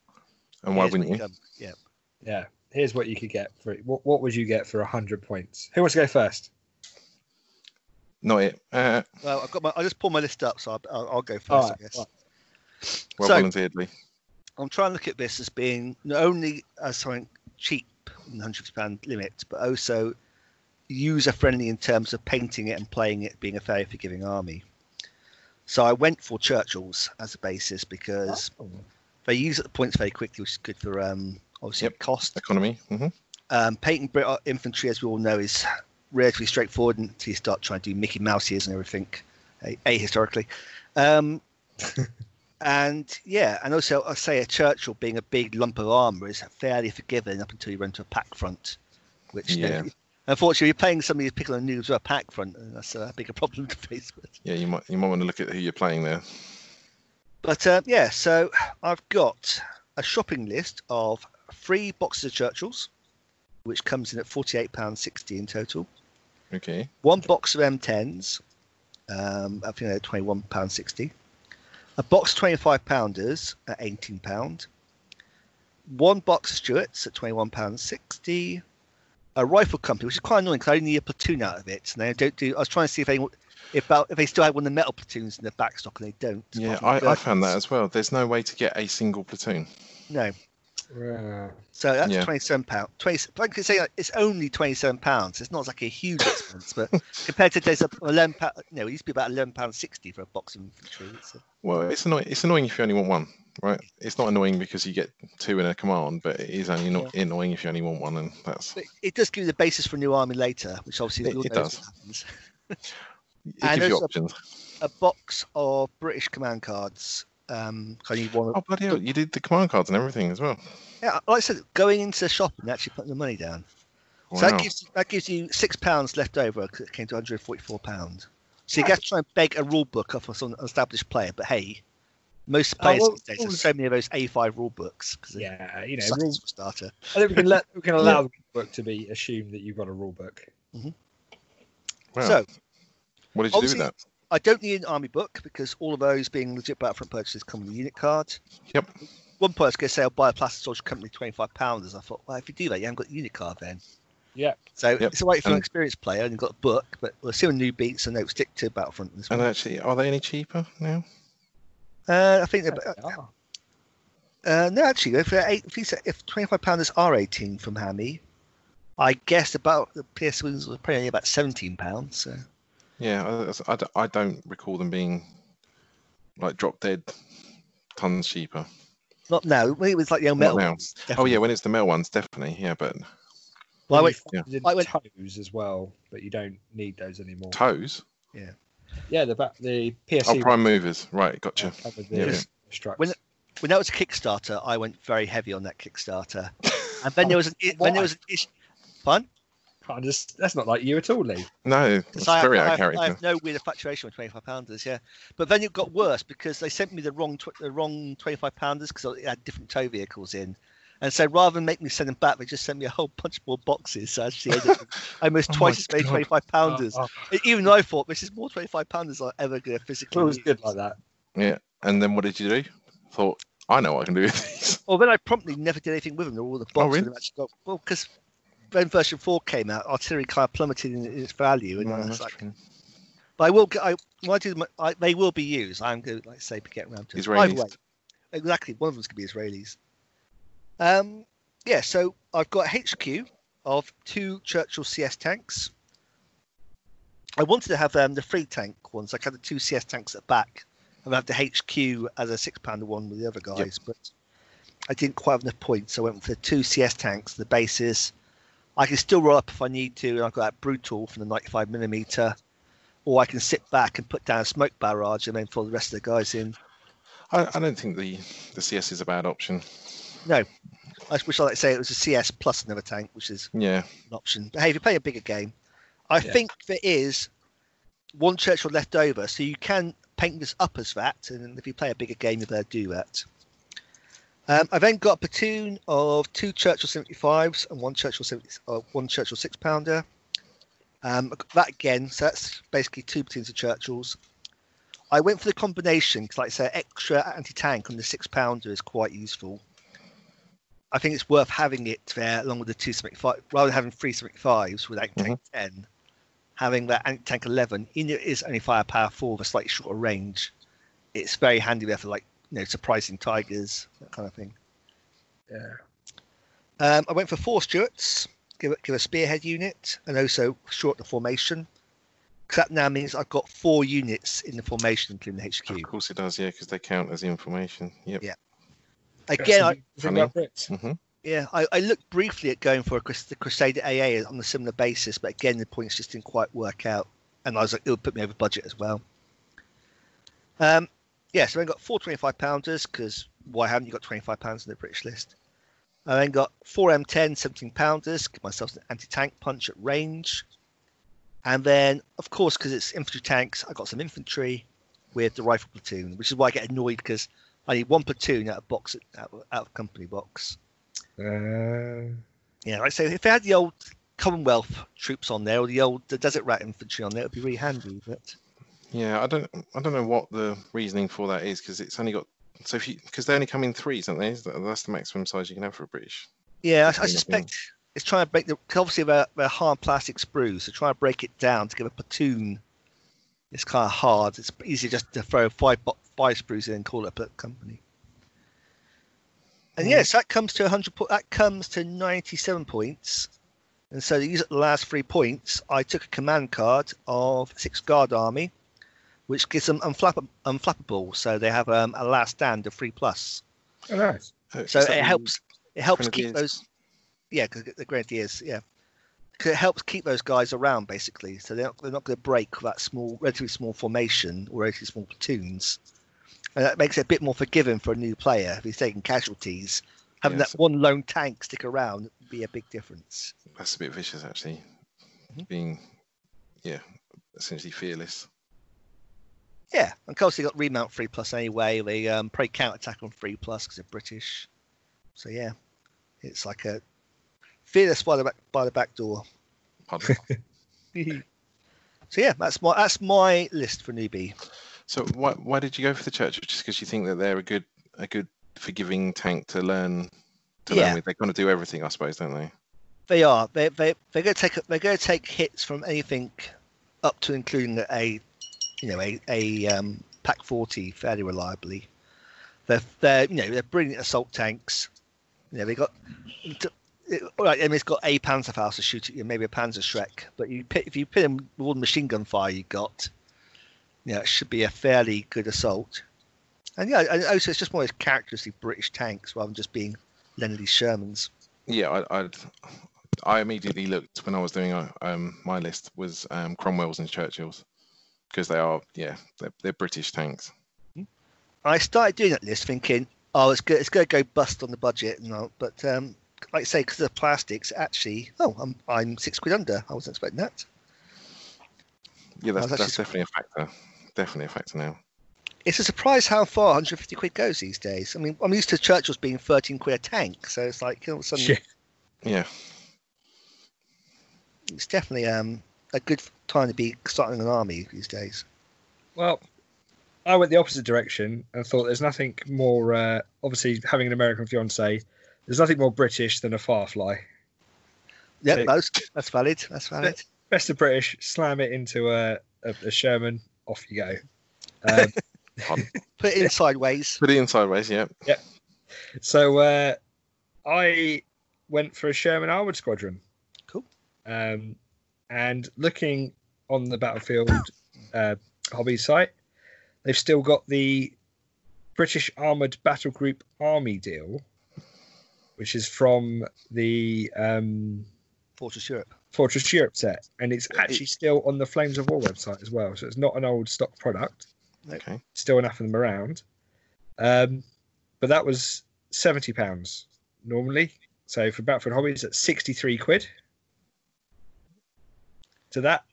And why Here's wouldn't what you? come. Yeah. Yeah. Here's what you could get for it. What, what would you get for 100 points? Who wants to go first? Not it. Uh, Well, I've got my. I just pull my list up, so I'll, I'll, I'll go first. All I guess. all well So- volunteeredly. I'm trying to look at this as being not only as something cheap, in the 150 pound limit, but also user friendly in terms of painting it and playing it, being a very forgiving army. So I went for Churchill's as a basis because Oh. they use the points very quickly, which is good for um, obviously Yep. cost. Economy. hmm Um, painting Brit infantry, as we all know, is relatively straightforward until you start trying to do Mickey Mouse ears and everything, a, a historically. Um, and yeah, and also I say a Churchill being a big lump of armour is fairly forgiving up until you run to a pack front, which Yeah. unfortunately you're playing somebody who's picking on noobs with a pack front, and that's a bigger problem to face with. Yeah, you might you might want to look at who you're playing there. But uh, yeah, so I've got a shopping list of three boxes of Churchills, which comes in at £48.60 in total. Okay. One box of M10s, um, I think they're £21.60. A box of 25 pounders at £18. One box of Stuarts at £21.60. A rifle company, which is quite annoying because I only need a platoon out of it. And they don't do. I was trying to see if they if, if they still have one of the metal platoons in the back stock, and they don't. Yeah, I, I found that as well. There's no way to get a single platoon. No, Yeah. So that's Yeah. twenty-seven pound. Twenty. I can say it's only twenty-seven pounds. It's not like a huge expense, but compared to there's a eleven pound. No, it used to be about eleven pound sixty for a box of infantry. It's a- Well, it's annoying. It's annoying if you only want one, right? It's not annoying because you get two in a command, but it is only not annoying if you only want one, and that's but it does give you the basis for a new army later, which obviously It- it does. happens. it And gives you there's a- options. A box of British command cards. Um, I need one. Oh bloody hell! You did the command cards and everything as well. Yeah, like I said, going into the shop and actually putting the money down. So Wow. that gives that gives you six pounds left over because it came to 144 pounds. So you get to try and beg a rule book off of some established player, but hey, most Oh, players well, these days have so many of those A5 rule books because Yeah, you know, such rule, starter. I think we can let we can allow the book to be assumed that you've got a rule book. Mm-hmm. Wow. So what did you do with that? I don't need an army book because all of those being legit Battlefront purchases come with a unit card. Yep. One person going to say I'll buy a Plastic Soldier Company 25 pounds. I thought, well, if you do that, you haven't got the unit card then. Yeah. So Yep. it's all right if you're an experienced player and you've got a book, but we'll see when new beats, so no, stick to Battlefront. This And actually, are they any cheaper now? Uh, I think they're, Ah, Uh, no, actually, if, they're eight, if, if twenty-five pounders are eighteen from Hammy, I guess about the PS Wings were probably only about 17 pounds. So. Yeah, I, I don't recall them being like drop dead tons cheaper. Not now. When it was like the old Not metal. ones, Oh yeah, when it's the male ones, definitely. Yeah, but Well, I you went, find it in I went- tows as well, but you don't need those anymore. tows. Yeah, the back the PSC Oh, prime movers. Right, gotcha. one come with the Yeah, yeah. When- when that was a Kickstarter, I went very heavy on that Kickstarter. And then there was an, when there was an issue, Fun. Can't just, that's not like you at all, Lee. No, it's Because I, very have, out I, of have, I character. have no weird infatuation with 25 pounders, yeah. But then it got worse because they sent me the wrong tw- the wrong 25 pounders because it had different tow vehicles in. And so rather than make me send them back, they just sent me a whole bunch more boxes. So I actually ended up with almost Oh twice as many 25 pounders. Oh, oh, Even though I thought this is more 25 pounders I'm ever going to physically it was use. good like that. Yeah. And then what did you do? Thought, I know what I can do with these. Well, then I promptly never did anything with them. They're all the oh, boxes. Oh, really? they've actually got, well, because when version 4 came out, artillery kind of plummeted in, in its value. And No, I was that's like, true. but I will get, I, when I do them, I, they will be used. I'm going to, like I say, get around to it. Way, Israelis. exactly. One of them's going to be Israelis. Um, yeah, so I've got HQ of two Churchill CS tanks. I wanted to have um, the free tank ones. I had the two CS tanks at the back, and I have the HQ as a six pounder one with the other guys, but I didn't quite have enough points. So I went for the two CS tanks, the bases. I can still roll up if I need to, and I've got that brutal from the 95 millimeter, or I can sit back and put down a smoke barrage and then throw the rest of the guys in. I, I don't think the, the CS is a bad option. I wish I like to say it was a CS plus another tank, which is Yeah. an option. But hey, if you play a bigger game, I Yeah. think there is one Churchill left over, so you can paint this up as that, and if you play a bigger game, you'll be able to do that. Um, I then got a platoon of two Churchill 75s and one Churchill 70, uh, one Churchill six pounder. Um, that again, so that's basically two platoons of Churchills. I went for the combination because, like I say, extra anti-tank on the six pounder is quite useful. I think it's worth having it there along with the two seventy five rather than having three Simic fives with anti-tank ten. Having that anti-tank eleven, even if it is only firepower four with a slightly shorter range, it's very handy there for like you know surprising tigers that kind of thing. Yeah. Um, I went for four Stuarts, give give a spearhead unit, and also short the formation. that now means I've got four units in the formation, including the HQ. Of course it does, yeah, because they count as the information. Yep. Yeah. Again, I, Think about Brits. hmm Yeah, I, I looked briefly at going for a Crus- the Crusader AA on a similar basis, but again, the points just didn't quite work out. And I was like, it would put me over budget as well. Um, yeah, so I got four 25 pounders because why haven't you got 25 pounds in the British list? I then got four M10 17 pounders, give myself an anti tank punch at range. And then, of course, because it's infantry tanks, I got some infantry with the rifle platoon, which is why I get annoyed because I need one platoon out of box out of, out of company box. Uh, Yeah, like I say, if they had the old Commonwealth troops on there or the old the Desert Rat infantry on there, it would be really handy. But Yeah, I don't, I don't know what the reasoning for that is because it's only got so if you because they only come in threes, don't they? That's the maximum size you can have for a British. yeah, I, I suspect it's trying to break the Obviously, they're, they're hard plastic sprues, so trying to break it down to give a platoon. It's kind of hard. It's easier just to throw five bo- five sprues and call it a company. And Mm. yes, that comes to 100. Po- that comes to 97 points. And so these are the last three points. I took a command card of Six Guard Army, which gives them unflapp- unflappable. So they have um, a last stand of three plus. oh, nice. Uh, So it helps. It helps keep those. Yeah, because the grenadiers. Yeah, 'Cause it helps keep those guys around basically. So they're not, they're not going to break that small, relatively small formation or relatively small platoons. And that makes it a bit more forgiving for a new player if he's taking casualties. Having Yes. that one lone tank stick around would be a big difference. That's a bit vicious, actually. Mhm. Being, yeah, essentially fearless. Yeah, and of course they got remount three plus anyway. They um, probably counter attack on three plus because they're British. So yeah, it's like a fearless by the back, by the back door. So yeah, that's my that's my list for newbie. So why why did you go for the church? Just because you think that they're a good a good forgiving tank to learn to Yeah. learn with? They're going to do everything, I suppose, don't they? They are. They they they're going to take they're going to take hits from anything up to including a you know a a um, pack forty fairly reliably. They're they're you know they're brilliant assault tanks. You know they got. It, all right, I mean, it's got a Panzerfaust to shoot at you, maybe a Panzerschreck, but you if you pit them with all the machine gun fire you got, yeah, it should be a fairly good assault. And yeah, and also it's just one of those characteristic British tanks rather than just being Lend-Lease Shermans. Yeah, I, I'd. I immediately looked when I was doing uh, um, my list was um, Cromwell's and Churchill's because they are yeah they're, they're British tanks. I started doing that list thinking, oh, it's good, it's going to go bust on the budget, and all, but because like I say, because of the plastics, actually, oh, I'm I'm six quid under. I wasn't expecting that. Yeah, that's, that's that's actually- definitely a factor. Definitely a factor now. It's a surprise how far 150 quid goes these days. I mean, I'm used to Churchill's being 13 quid a tank, so it's like all of a sudden Shit. Yeah. it's definitely um a good time to be starting an army these days. Well, I went the opposite direction and thought there's nothing more. Uh, obviously, having an American fiance, there's nothing more British than a Firefly. Yeah, Big. that's that's valid. That's valid. Best of British, slam it into a, a, a Sherman, off you go. Um, Put it in sideways. Put it in sideways, yeah. Yeah. so uh, I went for a Sherman Armored Squadron. Cool. Um, and looking on the battlefield uh, hobby site, they've still got the British Armored Battle Group Army deal, which is from the um, Fortress Europe. Fortress Europe set, and it's actually still on the Flames of War website as well. So it's not an old stock product. Okay. Still enough of them around. Um, but that was seventy pounds normally. So for Battlefield Hobbies, at sixty-three quid. To that,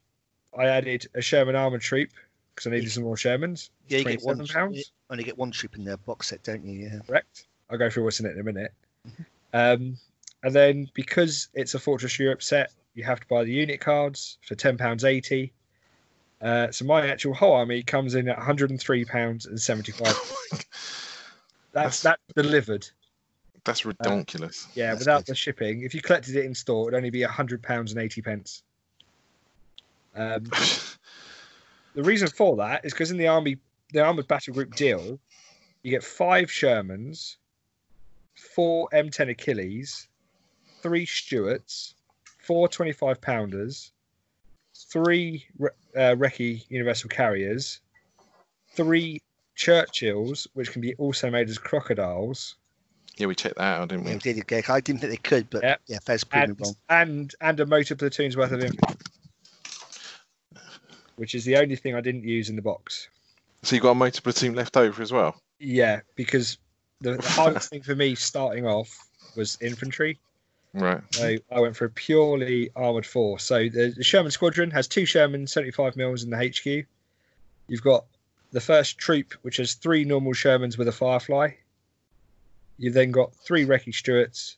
I added a Sherman armored troop because I needed some more Shermans. Yeah, you get one. £27. You only get one troop in their box set, don't you? Yeah. correct. I'll go through what's in it in a minute. Um, and then because it's a Fortress Europe set, you have to buy the unit cards for ten pounds eighty. Uh, so my actual whole army comes in at one hundred and three pounds and seventy five. That's that's delivered. That's ridiculous. Yeah, That's without good. the shipping. If you collected it in store, it'd only be hundred pounds and eighty pence. Um, the reason for that is because in the army, the armored battle group deal, you get five Shermans, four M10 Achilles, three Stuarts, four 25 pounders, three Re- uh, Recce Universal Carriers, three Churchills, which can be also made as crocodiles, yeah, we checked that out, didn't Yeah, we? we did get. I didn't think they could, but Yeah. yeah, Fez proved me and, wrong. and and a motor platoon's worth of infantry, which is the only thing I didn't use in the box. So you got a motor platoon left over as well. Yeah, because the, the hardest thing for me starting off was infantry. Right. So I went for a purely armored force. So the, Sherman Squadron has two Sherman 75 mils in the HQ. You've got the first troop, which has three normal Shermans with a Firefly. You've then got three Recce Stuarts.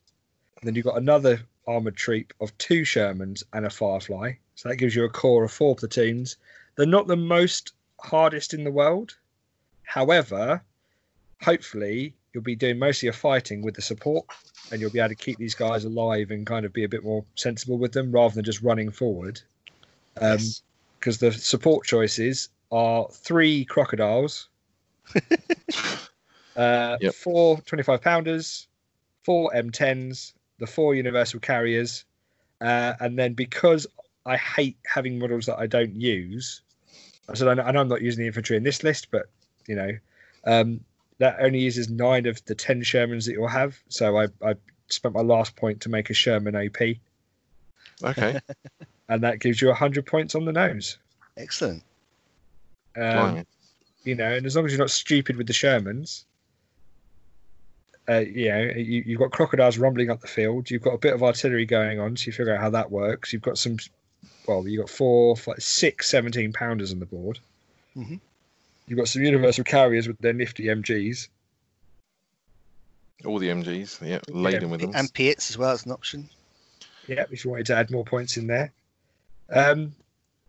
And then you've got another armored troop of two Shermans and a Firefly. So that gives you a core of four platoons. They're not the most hardest in the world. However, hopefully you'll be doing most of your fighting with the support and you'll be able to keep these guys alive and kind of be a bit more sensible with them rather than just running forward. Um, Yes. Because the support choices are three crocodiles, uh, Yep. four 25 pounders, four M10s, the four universal carriers, uh, and then because I hate having models that I don't use, I said I know, I know I'm not using the infantry in this list, but you know, um, that only uses nine of the ten Shermans that you'll have. So I, I spent my last point to make a Sherman AP, Okay. and that gives you hundred points on the nose. Excellent. Um, you know, and as long as you're not stupid with the Shermans, uh, you know, you, you've got crocodiles rumbling up the field. You've got a bit of artillery going on, so you figure out how that works. You've got some, well, you've got four, five, six 17 pounders on the board. Mhm. You've got some universal carriers with their nifty MGs. All the MGs, yeah, laden with them. And PIATs as well as an option. Yeah, if you wanted to add more points in there. Um,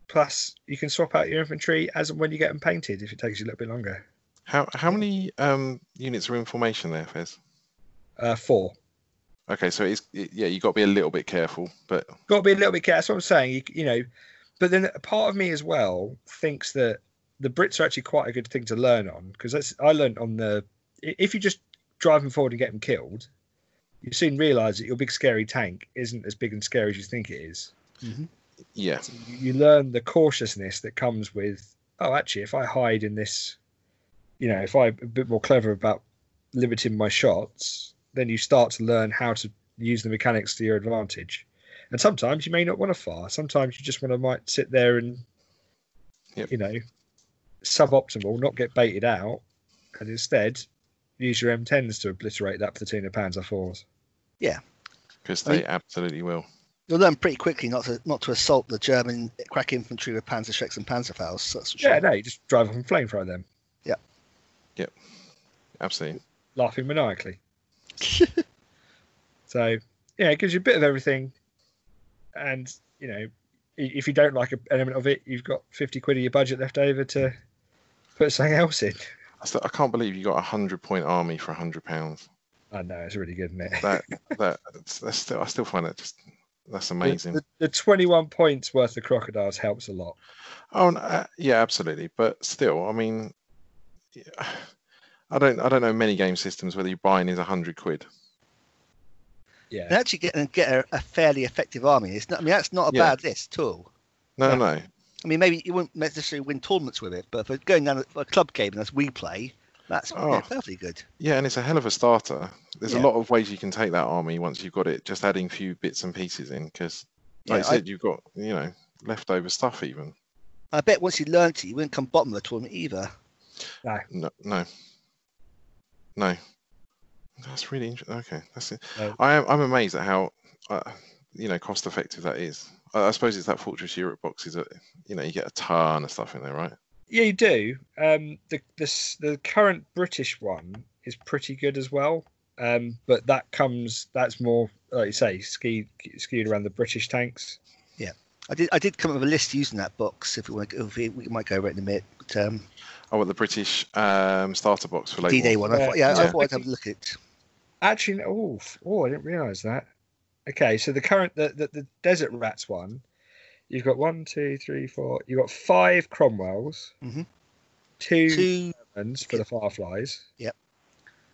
plus, you can swap out your infantry as and when you get them painted if it takes you a little bit longer. How how many um units are in formation there, Fez? Uh, four. Okay, so it's it, yeah, you got to be a little bit careful, but got to be a little bit careful. That's what I'm saying. You, you know, but then a part of me as well thinks that the Brits are actually quite a good thing to learn on because that's I learned on the if you just drive them forward and get them killed, you soon realise that your big scary tank isn't as big and scary as you think it is. Mm-hmm. yeah, So you, you learn the cautiousness that comes with oh, actually, if I hide in this, you know, if I'm a bit more clever about limiting my shots, then you start to learn how to use the mechanics to your advantage. And sometimes you may not want to fire. Sometimes you just want to might sit there and, Yep. you know, suboptimal, not get baited out, and instead use your M10s to obliterate that platoon of Panzer fours. because I they mean- absolutely will. You'll learn pretty quickly not to not to assault the German crack infantry with Panzer Panzerschrecks and Panzerfaust. That's for sure. Yeah, no, you just drive off and flamethrower them, Yep. Yep. Absolutely. laughing maniacally. So yeah, it gives you a bit of everything, and you know, if you don't like an element of it, you've got fifty quid of your budget left over to put something else in. I, still, I can't believe you got a hundred point army for a hundred pounds. I know it's really good, isn't? That that that's, that's still I still find that just that's amazing. The, the twenty-one points worth of crocodiles helps a lot. Oh no, uh, yeah, absolutely. But still, I mean, yeah, I don't I don't know many game systems whether you're buying is a hundred quid. Yeah, And actually get and get a, a fairly effective army. It's not. I mean, that's not a Yeah. bad list at all. No, Yeah. no. I mean, maybe you wouldn't necessarily win tournaments with it, but for going down a, a club game and as we play, that's yeah, Oh. perfectly good. Yeah, and it's a hell of a starter. There's Yeah. a lot of ways you can take that army once you've got it. Just adding a few bits and pieces in, because like Yeah, I I- said, you've got you know leftover stuff even. I bet once you learnt it, you wouldn't come bottom of the tournament either. No, no, no. That's really interesting. Okay, that's it. No. I am. I'm amazed at how, uh, you know, cost effective that is. I, I suppose it's that Fortress Europe box. Is that you know you get a ton of stuff in there, right? yeah, you do. Um, the the the current British one is pretty good as well. Um, but that comes that's more like you say skewed skewed around the British tanks. Yeah, I did. I did come up with a list using that box. If we want, if we, we might go over it in a minute. But um, Oh, what the British um, starter box for late D-Day war. one. I thought, yeah, I Yeah. thought I'd have a look at. it. Actually, oh, oh, I didn't realise that. Okay, so the current the, the the Desert Rats one, you've got one, two, three, four. You've got five Cromwells, Mhm. two Two. Shermans for the Fireflies. Yep.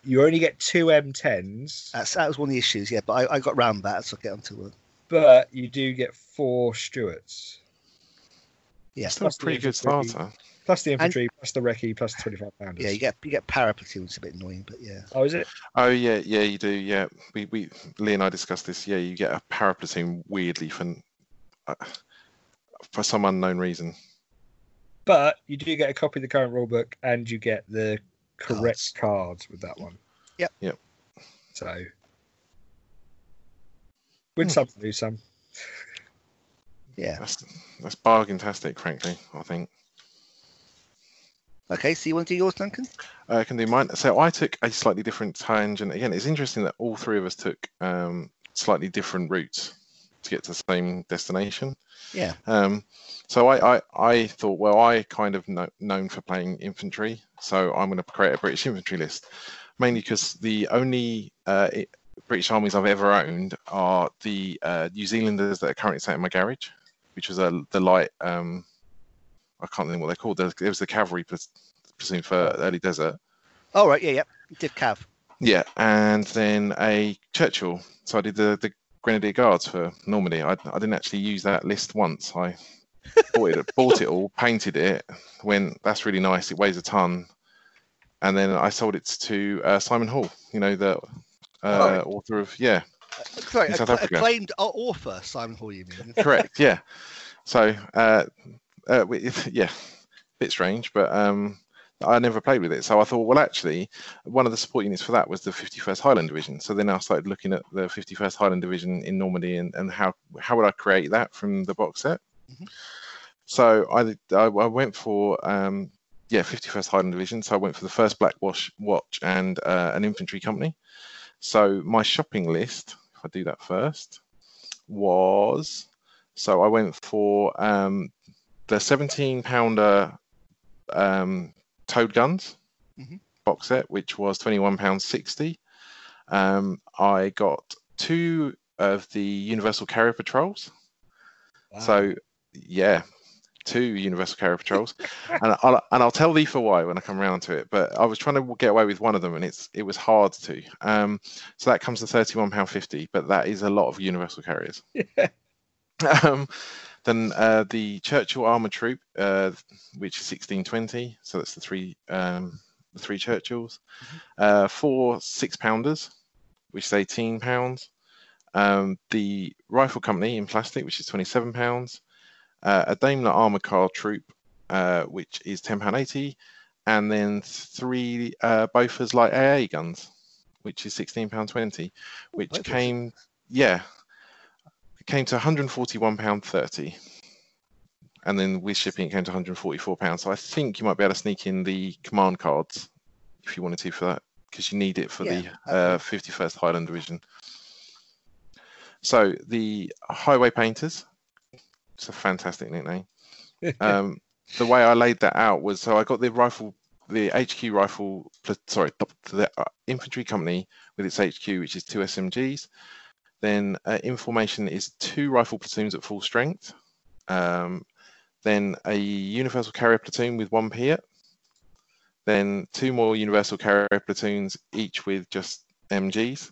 You only get two M10s, That's that was one of the issues. Yeah, but I, I got round that, so I'll get onto it. but you do get four Stuarts. Yeah. Still a pretty good infantry. starter. Plus the infantry, plus the recce, plus the twenty-five pounders. Yeah, you get you get para platoon, which is a bit annoying, but yeah. Oh, is it? Oh yeah, yeah, you do. Yeah, we we Lee and I discussed this. Yeah, you get a para platoon weirdly for uh, for some unknown reason. But you do get a copy of the current rulebook, and you get the correct cards, with that one. Yep. Yep. So win Hmm. some, lose some. Yeah. That's that's bargain-tastic, frankly. I think. Okay, so you want to do yours, Duncan? Uh, I can do mine. So I took a slightly different tangent. Again, it's interesting that all three of us took um, slightly different routes to get to the same destination. Yeah. Um, so I, I, I thought, well, I kind of know, known for playing infantry, so I'm going to create a British infantry list, mainly because the only uh, i- British armies I've ever owned are the uh, New Zealanders that are currently sat in my garage, which was a the light. Um, I can't remember what they're called. There was the cavalry platoon for early desert. Oh right, Yeah. Yeah. Div Cav. Yeah, and then a Churchill. So I did the, the Grenadier Guards for Normandy. I, I didn't actually use that list once. I bought it, bought it all, painted it. When that's really nice. It weighs a ton. And then I sold it to uh, Simon Hall. You know the uh, author of yeah, Uh, Sorry, In South accla- Africa. acclaimed author Simon Hall. You mean? correct. Yeah. So uh, uh, yeah, bit strange, but um, I never played with it. So I thought, well, actually, one of the support units for that was the 51st Highland Division. So then I started looking at the 51st Highland Division in Normandy and, and how how would I create that from the box set. Mhm. So I, I I went for um, yeah 51st Highland Division. So I went for the first Black Watch watch and uh, an infantry company. So my shopping list, if I do that first, was so I went for um, the 17 pounder um, towed guns Mhm. box set, which was 21 pounds 60. Um, I got two of the Universal Carrier Patrols. Wow. So yeah, two Universal Carrier Patrols, and I'll and I'll tell thee for why when I come around to it. But I was trying to get away with one of them, and it's it was hard to. Um, so that comes to 31 pound 50, but that is a lot of Universal Carriers. um, then uh, the Churchill Armour Troop, uh, which is 1620, so that's the three um, the three Churchills. Uh, four six pounders, which is 18 pounds. Um, the Rifle Company in plastic, which is 27 pounds. Uh, a Daimler Armour Car Troop, uh, which is 10 pound 80, and then three uh, Bofors light AA guns, which is 16 pound 20, which Bofors. came yeah, came to 141 pound 30, and then with shipping it came to 144 pounds. So I think you might be able to sneak in the command cards if you wanted to for that because you need it for Yeah, the uh, 51st Highland Division. So the Highway Painters, it's a fantastic nickname. Um, the way I laid that out was so I got the rifle, the HQ rifle, sorry, the- the uh, infantry company with its HQ, which is two SMGs. Then uh, information is two rifle platoons at full strength. Um, then a universal carrier platoon with one Piat. Then two more universal carrier platoons, each with just MGs.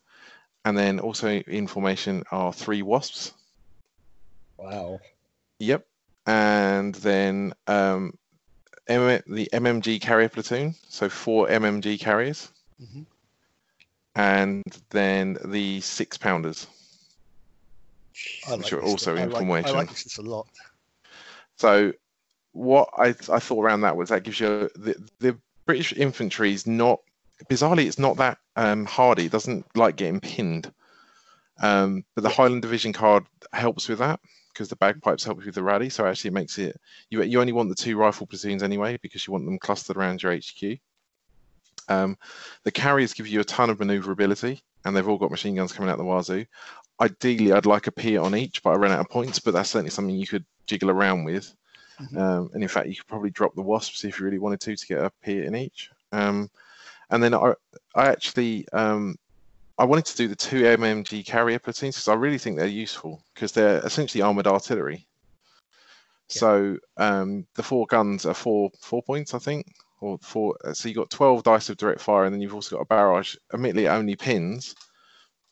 And then also in formation are three Wasps. Wow. Yep. And then um, M- the MMG carrier platoon, so four MMG carriers, Mhm. and then the six pounders. I Which are also in like, I like this a lot. So what I, I thought around that was that gives you the, the British infantry is not bizarrely it's not that um, hardy. It doesn't like getting pinned. Um, but the Highland Division card helps with that because the bagpipes help with the rally. So actually, it makes it you you only want the two rifle platoons anyway because you want them clustered around your HQ. Um, the carriers give you a ton of maneuverability, and they've all got machine guns coming out the wazoo. Ideally, I'd like a Piat on each, but I ran out of points. But that's certainly something you could jiggle around with. Mhm. Um, and in fact, you could probably drop the wasps if you really wanted to to get a Piat in each. Um, and then I, I actually um, I wanted to do the two MMG carrier platoons because I really think they're useful because they're essentially armored artillery. So um, the four guns are four four points, I think, or four. uh, So you've got twelve dice of direct fire, and then you've also got a barrage. Admittedly, it only pins,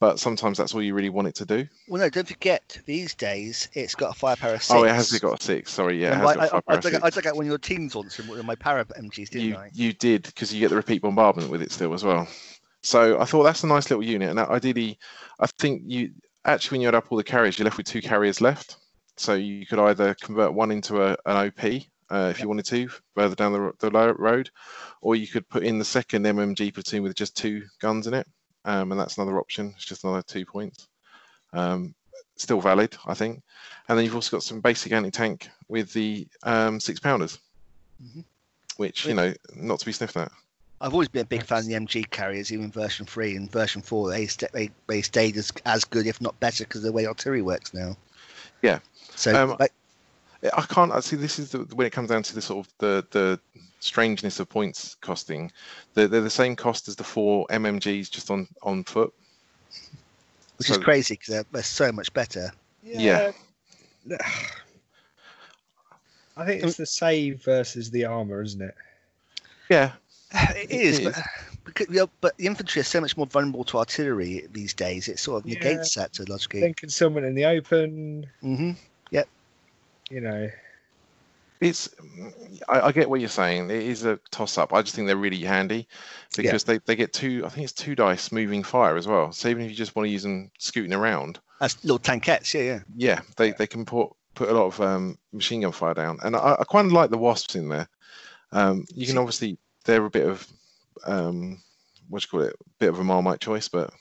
but sometimes that's all you really want it to do. Well, no, don't forget, these days it's got a firepower of six. Oh, it has got a six. Sorry, yeah, it And has my- got I, I, I, six. I dug out one of your teams once with my para MGs, didn't you I? you did because you get the repeat bombardment with it still as well. So I thought that's a nice little unit, and ideally, I think you actually when you add up all the carriers, you're left with two carriers left. So you could either convert one into a, an OP uh, if you wanted to further down the, the road, or you could put in the second MMG platoon with just two guns in it, um, and that's another option. It's just another two points. Um, still valid, I think. And then you've also got some basic anti-tank with the um, six pounders, Mhm. which you know not to be sniffed at. I've always been a big fan of the MG carriers, even version three and version four. They st- they, they stayed as, as good, if not better, because of the way artillery works now. Yeah. So Um, I can't. I see. This is the, when it comes down to the sort of the the strangeness of points costing. They're, they're the same cost as the four MMGs just on on foot. which so- is crazy because they're, they're so much better. Yeah. yeah. I think it's the save versus the armor, isn't it? Yeah, It is, It but, because, you know, but the infantry are so much more vulnerable to artillery these days. It sort of Yeah. negates that to a large degree. Then concealment in the open, hmm you know. it's. I, I get what you're saying. It is a toss up. I just think they're really handy because they, they get two. I think it's two dice moving fire as well. So even if you just want to use them scooting around, As little tankettes, yeah, yeah. yeah, they, they can put put a lot of um, machine gun fire down, and I, I quite like the wasps in there. Um, you can obviously they're a bit of um, what do you call it, a bit of a marmite choice, but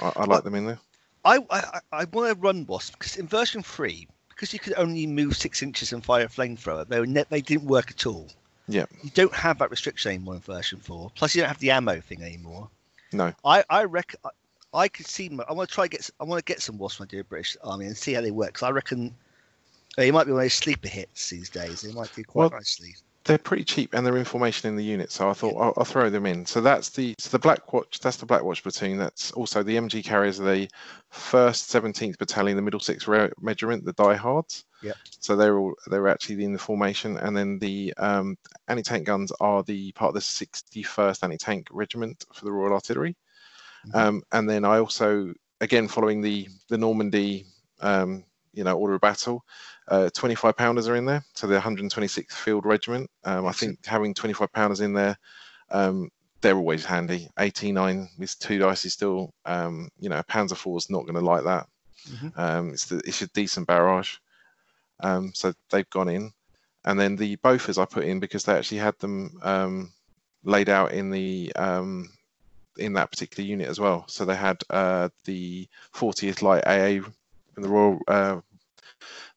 I, I like them in there. I I, I want to run wasps because in version three, because you could only move six inches and fire a flamethrower, they were ne- they didn't work at all. Yeah. You don't have that restriction anymore in version four. Plus, you don't have the ammo thing anymore. No. I I reckon I, I could see. my- I want to try get. I want to get some Wasp when I do a British Army and see how they work. Cause I reckon. uh, you might be one of those sleeper hits these days. They might do quite Well, nicely. They're pretty cheap and they're information in the unit, so I thought I'll, I'll throw them in. So that's the so the Black Watch. That's the Black Watch platoon. That's also the MG carriers of the first 17th Battalion, the Middlesex Regiment, the Diehards. Yep. So they're all they're actually in the formation, and then the um, anti-tank guns are the part of the 61st Anti-Tank Regiment for the Royal Artillery. Mhm. Um, and then I also, again, following the the Normandy, um, you know, order of battle, uh, 25 pounders are in there. So the 126th Field Regiment. Um, I think having 25 pounders in there, um, they're always handy. 89 with two dice is still, um, you know, a Panzer IV is not going to like that. Mhm. Um, it's the, it's a decent barrage. Um, so they've gone in, and then the Bofors I put in because they actually had them um, laid out in the um, in that particular unit as well. So they had uh, the 40th Light AA from the Royal uh,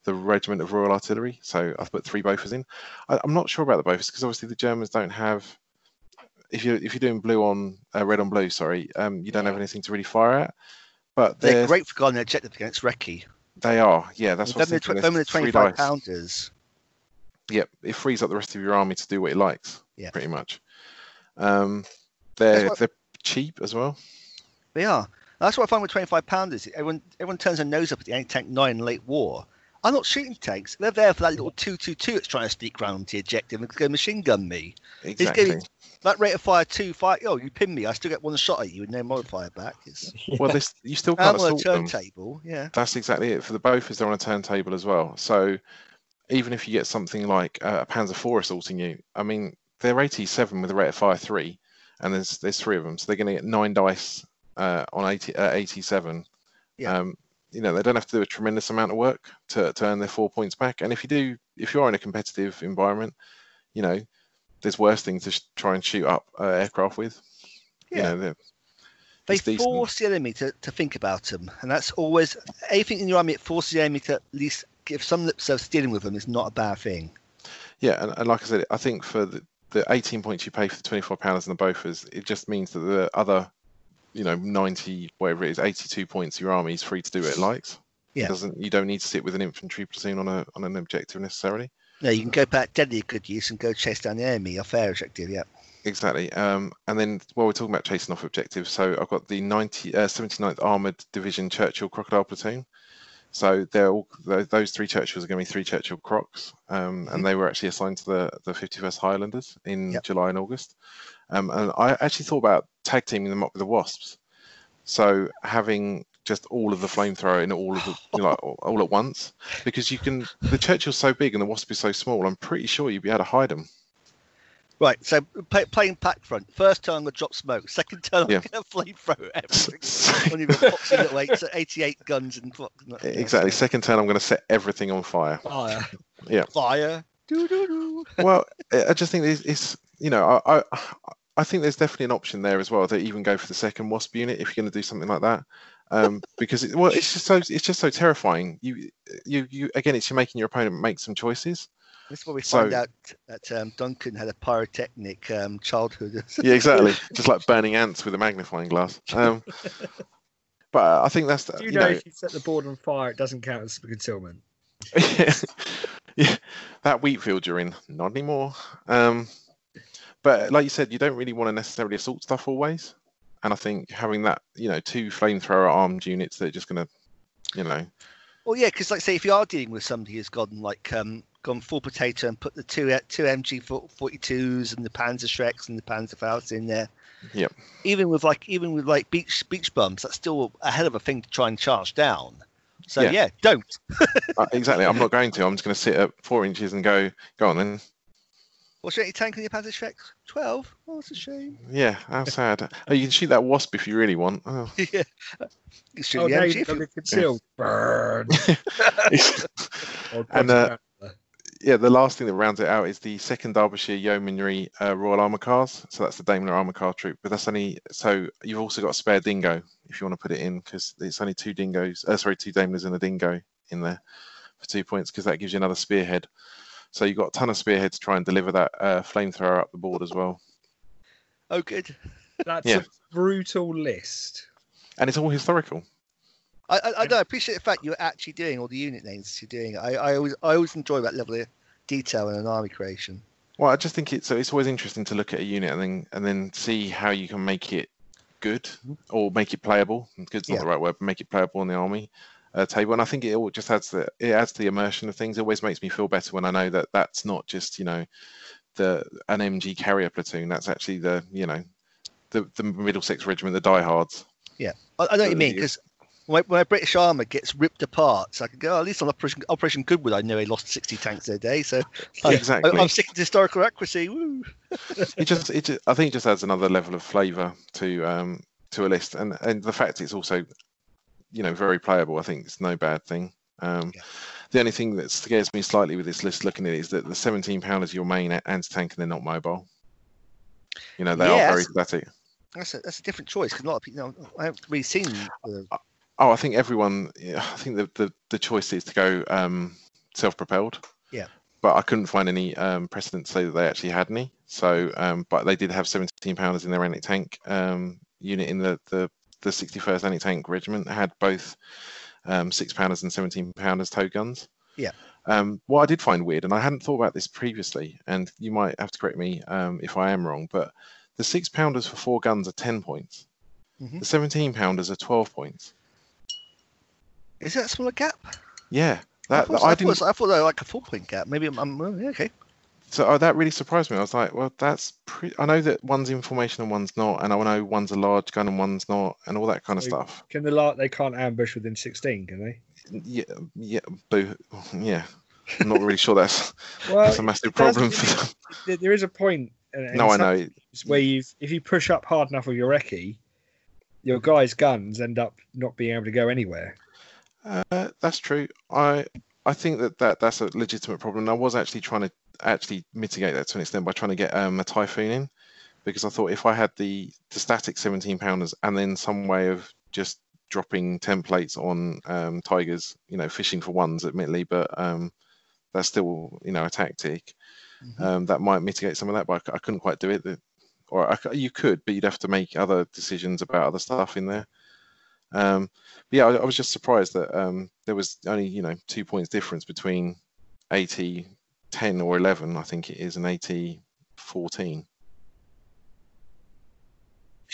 the Regiment of Royal Artillery. So I've put three Bofors in. I, am not sure about the Bofors because obviously the Germans don't have. If you're if you're doing blue on uh, red on blue, sorry, um, you don't have anything to really fire at. But they're, they're great for guarding objective against Recce. They are, yeah. That's what I'm the 25 pounders. Yep, it frees up the rest of your army to do what it likes. Yeah, pretty much. Um, they're what, they're cheap as well. They are. That's what I find with 25 pounders. Everyone everyone turns their nose up at the anti-tank nine in late war. I'm not shooting tanks. They're there for that little 222 that's trying to sneak around to the objective and go machine gun me. Exactly. that rate of fire two fire. Oh, you pin me. I still get one shot at you with no modifier back. It's, well, this you still can't on a turntable. Yeah. That's exactly it. For the Bofors, they're on a turntable as well. So even if you get something like uh, a Panzer IV assaulting you, I mean, they're 87 with a rate of fire three, and there's there's three of them, so they're going to get nine dice uh, on 80, uh, 87. Yeah. Um, you know, they don't have to do a tremendous amount of work to, to earn their four points back. And if you do, if you're in a competitive environment, you know, there's worse things to sh- try and shoot up uh, aircraft with. Yeah. You know, they force the enemy to, to think about them, and that's always anything in your army. It forces the enemy to at least give some lip service dealing with them is not a bad thing. Yeah, and, and like I said, I think for the, the 18 points you pay for the 24 pounds and the Bofors, it just means that the other you know 90 whatever it is 82 points your army is free to do what it likes yeah. It doesn't you don't need to sit with an infantry platoon on a on an objective necessarily no you can go back deadly good use and go chase down the enemy a fair objective yeah exactly um, and then while we're talking about chasing off objectives so i've got the 90 uh, 79th armored division churchill crocodile platoon so they're all those three churchills are going to be three churchill crocs um, mm-hmm. and they were actually assigned to the the 51st highlanders in yep. july and august um, and I actually thought about tag teaming them up with the Wasps. So having just all of the flamethrower in all of the you know, like, all at once because you can the Churchill's so big and the Wasp is so small. I'm pretty sure you'd be able to hide them. Right, so play, playing Pakfront. First turn, I'm gonna drop smoke. Second turn, I'm yeah. gonna flamethrower everything. Only boxing at weight, so 88 guns and exactly. Second turn, I'm gonna set everything on fire. Fire. yeah. Fire. well, I just think it's, it's you know I, I I think there's definitely an option there as well to even go for the second wasp unit if you're going to do something like that. Um, because it, well, it's just so it's just so terrifying. You you you again, it's you making your opponent make some choices. This is where we so, find out that um, Duncan had a pyrotechnic um, childhood. yeah, exactly. Just like burning ants with a magnifying glass. Um, but I think that's. Do you, you know, know, if you set the board on fire, it doesn't count as concealment? yeah, yeah, that wheat field you're in, not anymore. Um, but like you said, you don't really want to necessarily assault stuff always. And I think having that, you know, two flamethrower armed units that are just going to, you know. Well, yeah, because like say if you are dealing with somebody who's gone like um gone full potato and put the two two MG forty twos and the Panzerschrecks and the Panzerfaust in there. Yeah. Even with like even with like beach beach bums, that's still a hell of a thing to try and charge down. So yeah, yeah don't. uh, exactly. I'm not going to. I'm just going to sit at four inches and go. Go on then. What's your tank on your Panzerschreck? 12? Oh, that's a shame. Yeah, how sad. oh, you can shoot that wasp if you really want. Oh. yeah. You shoot oh, the no, MG if you... concealed. Yeah. Burn. and uh, yeah, the last thing that rounds it out is the second Derbyshire Yeomanry uh, Royal Armour Cars. So that's the Daimler Armour Car Troop. But that's only so you've also got a spare dingo if you want to put it in because it's only two dingoes. Uh, sorry, two Daimlers and a dingo in there for two points because that gives you another spearhead. So you've got a ton of spearhead to try and deliver that uh, flamethrower up the board as well. Oh, good. That's yeah. a brutal list. And it's all historical. I, I, I, appreciate the fact you're actually doing all the unit names you're doing. I, I always I always enjoy that level of detail in an army creation. Well, I just think it's it's always interesting to look at a unit and then and then see how you can make it good mm-hmm. or make it playable. Good's not yeah. the right word, but make it playable in the army uh, table. And I think it all just adds the it adds the immersion of things. It always makes me feel better when I know that that's not just you know the an MG carrier platoon. That's actually the you know the the Middlesex Regiment, the diehards. Yeah, I, I know what you mean because when, when British armour gets ripped apart, so I can go, oh, at least on Operation, Operation Goodwood, I know he lost 60 tanks a day. So I, exactly. I, am sticking to historical accuracy. Woo. it just, it just, I think it just adds another level of flavour to um, to a list, and and the fact it's also you know very playable. I think it's no bad thing. Um, yeah. The only thing that scares me slightly with this list, looking at it, is that the 17 pound is your main anti tank and they're not mobile. You know they yes. are very static. That's a that's a different choice because a lot of people. You know, I haven't really seen. The, Oh, I think everyone. I think the, the the choice is to go um, self-propelled. Yeah. But I couldn't find any um, precedent to say that they actually had any. So, um, but they did have 17 pounders in their anti tank um, unit in the the the 61st anti tank regiment had both um, six pounders and 17 pounders tow guns. Yeah. Um, what I did find weird, and I hadn't thought about this previously, and you might have to correct me um, if I am wrong, but the six pounders for four guns are 10 points. Mhm. The 17 pounders are 12 points. is that a smaller gap? Yeah, I that, thought, I, I, didn't. thought, I thought they were like a four point gap. Maybe I'm, I'm okay. So oh, that really surprised me. I was like, well, that's pretty. I know that one's information and one's not, and I know one's a large gun and one's not, and all that kind of So- stuff. Can the lark? They can't ambush within 16, can they? Yeah, yeah, boo. Yeah, I'm not really sure that's Well, that's a massive problem for them. there- is a point. in- in No, I know. Where you, if you push up hard enough with your recce, your guys' guns end up not being able to go anywhere. Uh, that's true. I I think that, that that's a legitimate problem. And I was actually trying to actually mitigate that to an extent by trying to get um, a typhoon in, because I thought if I had the the static 17 pounders and then some way of just dropping templates on um, tigers, you know, fishing for ones, admittedly, but um, that's still you know a tactic. Mhm. Um, that might mitigate some of that, but I couldn't quite do it. Or I you could, but you'd have to make other decisions about other stuff in there. Um, but yeah, I, I was just surprised that um, there was only you know two points difference between AT 10 or 11, I think it is, and AT 14.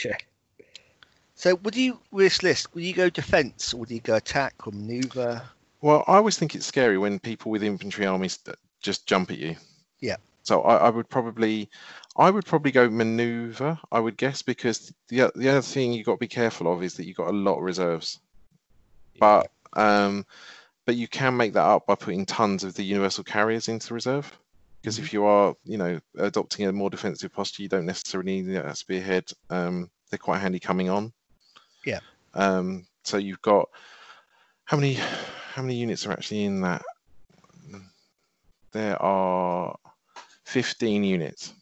Yeah. So would you with this list? Would you go defense or would you go attack or maneuver? Well, I always think it's scary when people with infantry armies just jump at you. Yeah. So I, I would probably, I would probably go maneuver. I would guess because the the other thing you've got to be careful of is that you've got a lot of reserves. But um, but you can make that up by putting tons of the universal carriers into reserve. Because if you are, you know, adopting a more defensive posture, you don't necessarily need that spearhead. Um, they're quite handy coming on. Yeah. Um, so you've got how many how many units are actually in that? There are 15 units.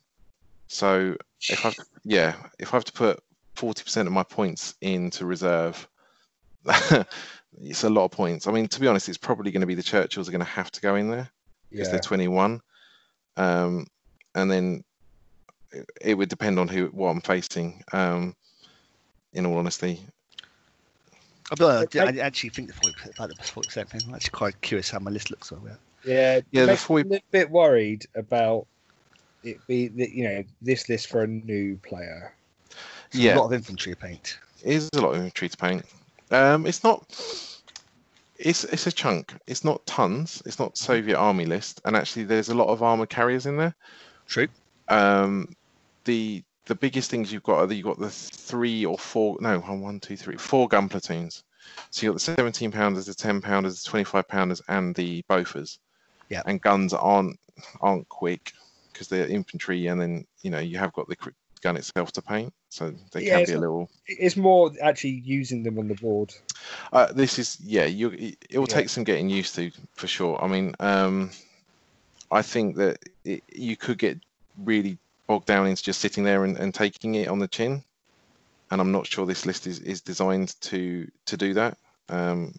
So if I yeah, if I have to put 40% of my points into reserve, it's a lot of points. I mean, to be honest, it's probably going to be the Churchills are going to have to go in there because Yeah. they're 21. Um, and then it, it would depend on who what I'm facing. Um, in all honesty, I'll be honest, I, I actually think the 40%, about the 40% thing. I'm actually quite curious how my list looks over there. Yeah, Yeah, the makes me four- a bit worried about it be that you know this list for a new player. It's Yeah. A lot of infantry to paint. it is a lot of infantry to paint. Um, it's not. It's it's a chunk. It's not tons. It's not Soviet army list, and actually, there's a lot of armored carriers in there. True. Um, the the biggest things you've got are you've got the three or four no one one two three four gun platoons. So you've got the 17 pounders, the 10 pounders, the 25 pounders, and the Bofors. Yeah. And guns aren't aren't quick because they're infantry, and then you know you have got the gun itself to paint, so they Yeah, can be a little. It's more actually using them on the board. Uh, this is yeah. You it, it will Yeah. take some getting used to for sure. I mean, um, I think that it, you could get really bogged down into just sitting there and, and taking it on the chin, and I'm not sure this list is, is designed to to do that. Um,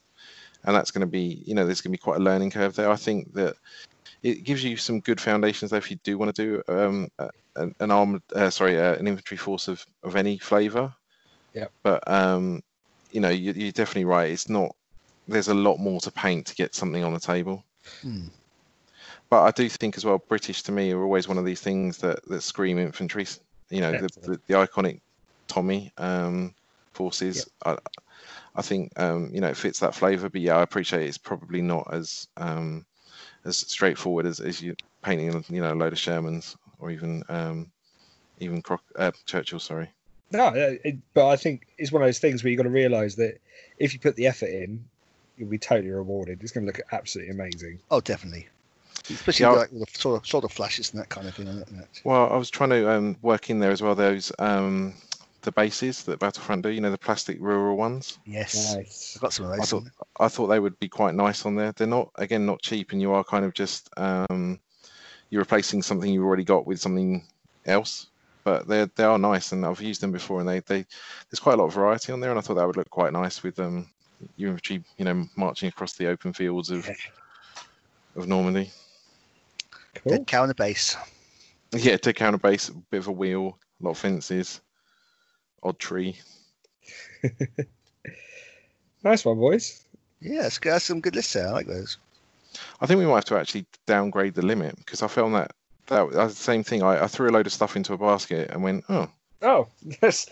and that's going to be you know there's going to be quite a learning curve there. I think that it gives you some good foundations though if you do want to do um, an, an armored uh, sorry uh, an infantry force of of any flavour. Yep. But um, you know you, you're definitely right. It's not. There's a lot more to paint to get something on the table. Hmm. But I do think as well, British to me are always one of these things that, that scream infantry. You know, the, the, the iconic Tommy um, forces. I, I think um, you know it fits that flavour. But yeah, I appreciate it's probably not as um, as straightforward as, as you painting you know a load of Shermans or even um, even Croc- uh, Churchill. Sorry. No, uh, it, but I think it's one of those things where you've got to realise that if you put the effort in, you'll be totally rewarded. It's going to look absolutely amazing. Oh, definitely. Especially Yeah, like with the sort of sort of flashes and that kind of thing. Isn't it? Well, I was trying to um, work in there as well. Those um, the bases that Battlefront do. You know, the plastic rural ones. Yes, Nice. I've got some of I those. thought I thought they would be quite nice on there. They're not again not cheap, and you are kind of just um, you're replacing something you've already got with something else. but they they are nice, and I've used them before, and they they there's quite a lot of variety on there, and I thought that would look quite nice with um infantry, you know, marching across the open fields of of Normandy. Cool. Dead cow on the base. Yeah, to counter base, bit of a wheel, a lot of fences, odd tree. Nice one, boys. Yeah, it's got some good lists there. I like those. I think we might have to actually downgrade the limit because I found that that was the same thing. I, I threw a load of stuff into a basket and went, oh, Oh, yes.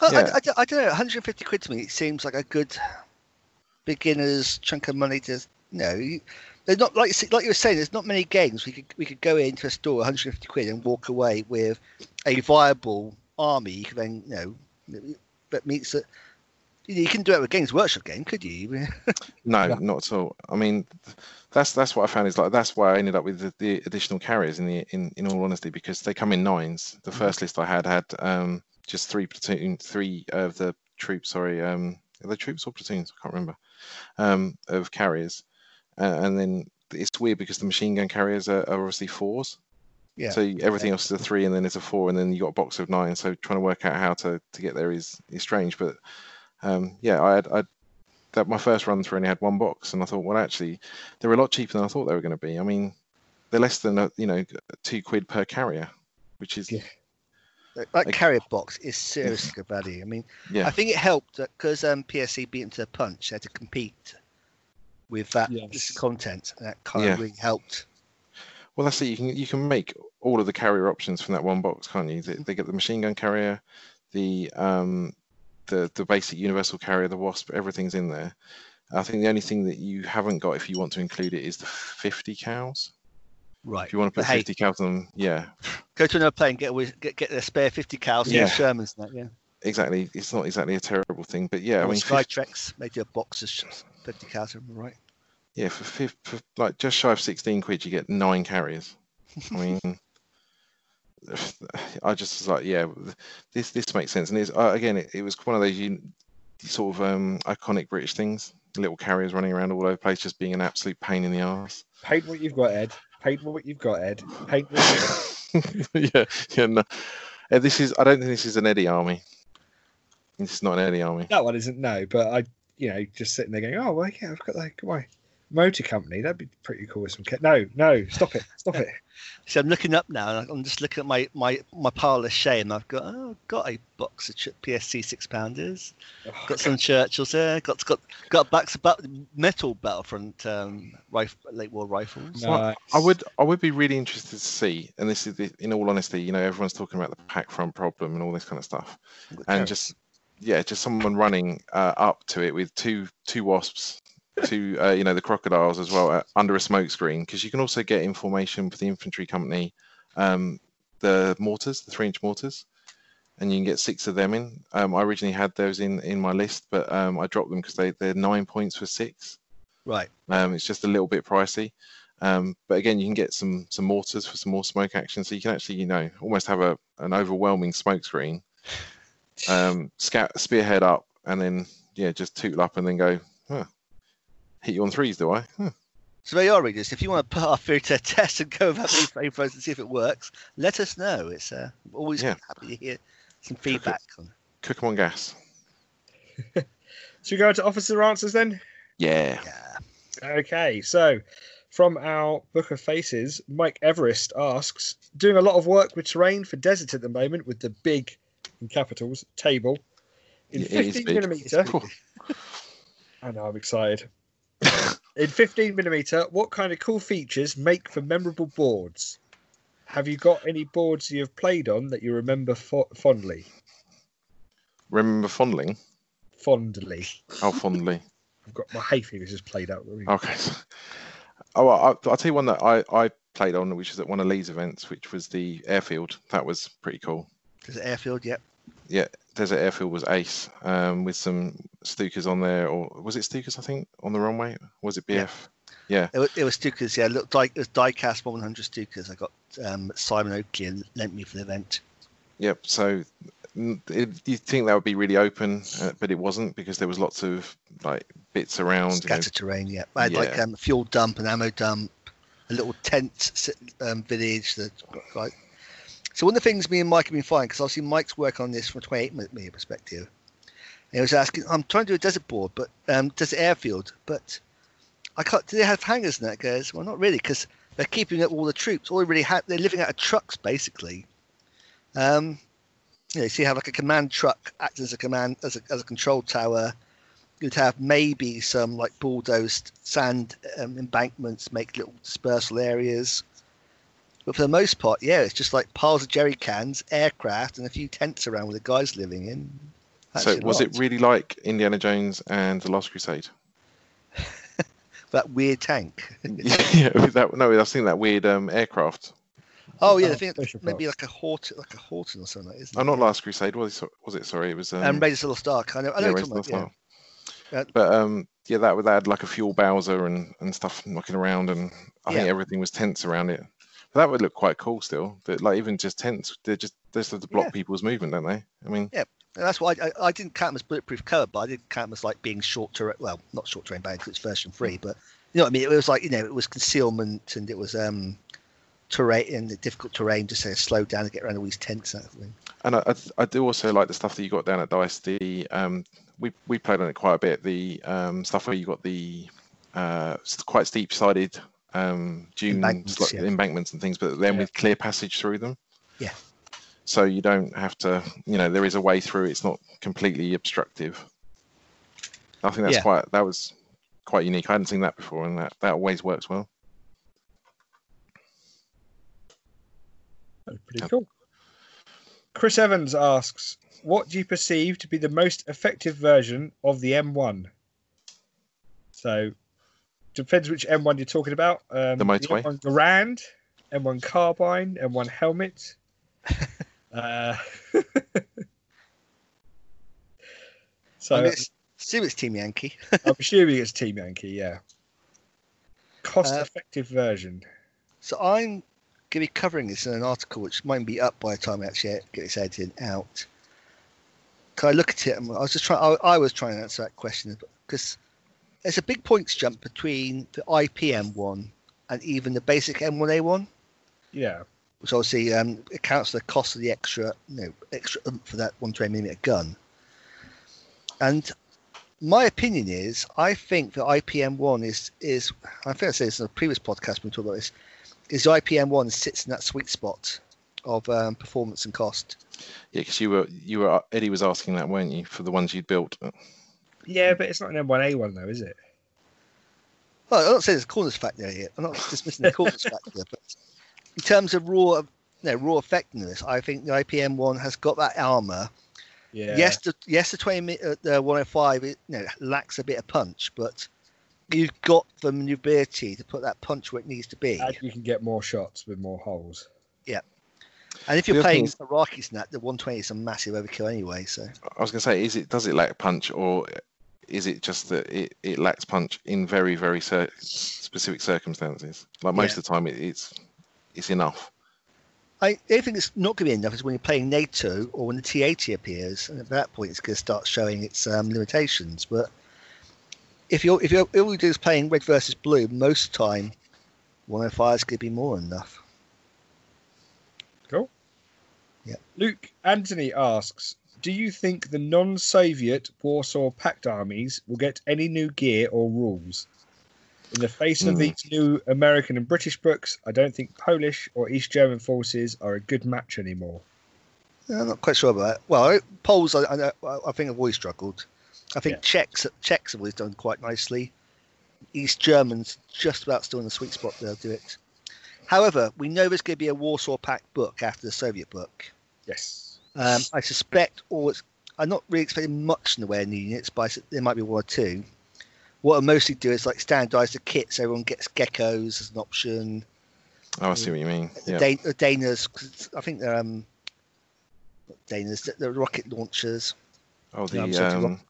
I, I- Yeah. I, don't- I don't know. 150 quid to me it seems like a good beginner's chunk of money to you know. you- They're not like you like you were saying. There's not many games we could we could go into a store 150 quid and walk away with a viable army. You can then you know that meets that. You, can do it with Games Workshop game, could you? No, Yeah. not at all. I mean, that's that's what I found is like that's why I ended up with the, the additional carriers in the in in all honesty because they come in nines. The first list I had had um just three platoon three of the troops. Sorry, um, are they troops or platoons? I can't remember. Um, of carriers, uh, and then it's weird because the machine gun carriers are, are obviously fours. Yeah. So you- everything else is a three, and then it's a four, and then you got a box of nine. So trying to work out how to to get there is is strange, but um, yeah, I had I that my first run through only had one box, and I thought, well, actually, they're a lot cheaper than I thought they were going to be. I mean, they're less than a, you know two quid per carrier, which is Yeah. that Like- carrier box is seriously good value. I mean, yeah, I think it helped because um, PSC beat them to the punch. They had to compete with that Yes. content, and that kind Yeah. of really helped. Well, that's it. You can you can make all of the carrier options from that one box, can't you? They, they get the machine gun carrier, the um the the basic universal carrier, the wasp, everything's in there. I think the only thing that you haven't got, if you want to include it, is the 50 cals. Right. If you want to put hey, 50 cals on, yeah, go to another plane, get away, get get the spare fifty cals Yeah. Shermans. That, yeah. exactly. It's not exactly a terrible thing, but yeah, I mean, 50 Skytrex made you a box of fifty cals. Am I right? Yeah, for, fif- for like just shy of 16 quid, you get nine carriers. I mean, I just was like, yeah, this this makes sense. And it's uh, again, it, it was one of those you, sort of um, iconic British things. Little carriers running around all over the place, just being an absolute pain in the arse. Paint what you've got, Ed. Paint what you've got, Ed. Paint what you've got. yeah, yeah. No. Uh, this is. I don't think this is an Eddie army. This is not an Eddie army. That one isn't no, but I, you know, just sitting there going, oh, well, yeah, I've got like my motor company. That'd be pretty cool with some kit. No, no, stop it, stop it. So I'm looking up now, and I'm just looking at my my my pile of shame. I've got oh, I've got a box of ch- PSC six pounders. Oh, Got some Churchills there. Got got got backs about metal Battlefront um, rifle, late war rifles. No. Well, I would I would be really interested to see, and this is the, in all honesty, you know, everyone's talking about the Pakfront problem and all this kind of stuff, and just yeah, just someone running uh, up to it with two two wasps, two uh, you know the crocodiles as well uh, under a smoke screen, because you can also get information for the infantry company, um, the mortars, the three inch mortars. And you can get six of them in. Um, I originally had those in in my list, but um, I dropped them because they they're nine points for six. right. Um, it's just a little bit pricey. Um, but again, you can get some some mortars for some more smoke action, so you can actually, you know, almost have a an overwhelming smoke screen. Um, scout spearhead up, and then yeah, just tootle up, and then go. Huh, hit you on threes, do I? Huh. So there you are, readers. If you want to put our theory to a test and go about these frame first and see if it works, let us know. It's uh, always Yeah. happy to hear some feedback. On. them on gas. Should we go to officer answers then? Yeah. Yeah. Okay, so from our Book of Faces, Mike Everest asks, doing a lot of work with terrain for desert at the moment with the big, in capitals, table. In It is 15 big. millimeter, I know, I'm excited. In 15 millimeter, what kind of cool features make for memorable boards? Have you got any boards you have played on that you remember fo- fondly? Remember fondling? Fondly. Oh, fondly. I've got my hay fever just played out. Okay. Oh, well, I'll, I'll tell you one that I, I played on, which was at one of Lee's events, which was the airfield. That was pretty cool. Is an airfield, yep. Desert Airfield was ace um, with some Stukas on there, or was it Stukas? I think on the runway. Was it BF? Yeah. It was, it was Stukas, yeah. Look, it was diecast 100 Stukas. I got um, Simon Oakley and lent me for the event. Yep. So it, you think that would be really open, uh, but it wasn't because there was lots of like bits around. you know. Terrain, yeah. I had like Yeah. um, a fuel dump, an ammo dump, a little tent um, village, that like So one of the things me and Mike have been finding, because obviously Mike's work on this from a 28 millimeter perspective, he was asking, I'm trying to do a desert board, but um, desert airfield, but I can't. Do they have hangars in that? Goes, well, not really, because they're keeping up all the troops. All they really have, they're living out of trucks basically. Um, you know, so you have like a command truck acting as a command as a, as a control tower. You'd have maybe some like bulldozed sand um, embankments, make little dispersal areas. But for the most part, yeah, it's just like piles of jerry cans, aircraft, and a few tents around with the guys living in. That's so was lot. it really like Indiana Jones and the Last Crusade? that weird tank? yeah, that no, I was thinking that weird um, aircraft. oh yeah, Oh, I think maybe like a Horten, like a Horten or something, like, isn't Oh, it? not Last Crusade. Was it? Was it? Sorry, it was. Um, and Raiders of the Lost Ark. I know. I know. yeah, Raiders of the talking about, Lost yeah. Ark. But um, yeah, that would that had like a fuel Bowser and, and stuff knocking around, and I think everything was tents around it. That would look quite cool still. That like even just tents, they're just they're just to block Yeah. people's movement, don't they? I mean, And that's why I, I, I didn't count them as bulletproof cover, but I did count them as like being short terrain. Well, not short terrain because it's version three, but you know what I mean. It was like you know it was concealment and it was um terrain and the difficult terrain just to slow down and get around all these tents and that thing. And I, I, I do also like the stuff that you got down at Dice. The um, we we played on it quite a bit. The um, stuff where you got the uh, quite steep sided um, dune Embankments, sli- yeah. embankments and things, but then Yeah. with clear passage through them. Yeah. So you don't have to, you know, there is a way through. It's not completely obstructive. I think that's Yeah. quite that was quite unique. I hadn't seen that before, and that that always works well. That's pretty cool. Chris Evans asks, "What do you perceive to be the most effective version of the M1?" So, depends which M1 you're talking about. Um, The motorway? M1 Garand, M1 Carbine, M1 Helmet. uh, so I it's, assume it's Team Yankee. I'm assuming it's Team Yankee. Yeah. Cost-effective version. So I'm going to be covering this in an article which might be up by the time I actually get this edited out. Can I look at it? and I was just trying. I, I was trying to answer that question because there's a big points jump between the IPM one and even the basic M1A1, Yeah. which obviously um, accounts for the cost of the extra, you know, extra oomph for that 120 millimeter gun. And my opinion is, I think the IPM one is is I think I said this in a previous podcast when we talked about this. Is the IPM one sits in that sweet spot of um, performance and cost. Yeah, because you were you were Eddie was asking that, weren't you, for the ones you'd built? Yeah, but it's not an M1A1 though, is it? Well, I'm not saying there's a corners factor here. I'm not dismissing the corners factor, but in terms of raw, you know, raw effectiveness, I think the IPM one has got that armor. Yeah. Yes, the yes the 20 mi- uh, the 105 it, you know, lacks a bit of punch, but you've got the maneuverability to put that punch where it needs to be. And you can get more shots with more holes. Yeah. And if you're The playing thing Iraqis and that, the 120 is a massive overkill anyway. So I was going to say, is it does it lack punch, or is it just that it, it lacks punch in very very cir- specific circumstances? Like most Yeah. of the time, it, it's it's enough. I, I think it's not going to be enough is when you're playing NATO or when the T80 appears, and at that point it's going to start showing its um, limitations. But if you're if you're all you do is playing red versus blue, most of the time 105 is going to be more than enough. Cool. Yeah. Luke Anthony asks, "Do you think the non-Soviet Warsaw Pact armies will get any new gear or rules?" In the face of Hmm. these new American and British books, I don't think Polish or East German forces are a good match anymore. I'm not quite sure about that. Well, Poles, I, I, I think have always struggled. I think Yeah. Czechs Czechs have always done quite nicely. East Germans just about still in the sweet spot. They'll do it. However, we know there's going to be a Warsaw Pact book after the Soviet book. Yes. Um, I suspect, or it's, I'm not really expecting much in the way of new units, but there might be one or two. What I mostly do is like standardise the kits. Everyone gets geckos as an option. Oh, I see what you mean. The Yeah. Danas, 'cause I think they're um, not Danas, the, the rocket launchers, Oh, Yeah, I'm the um,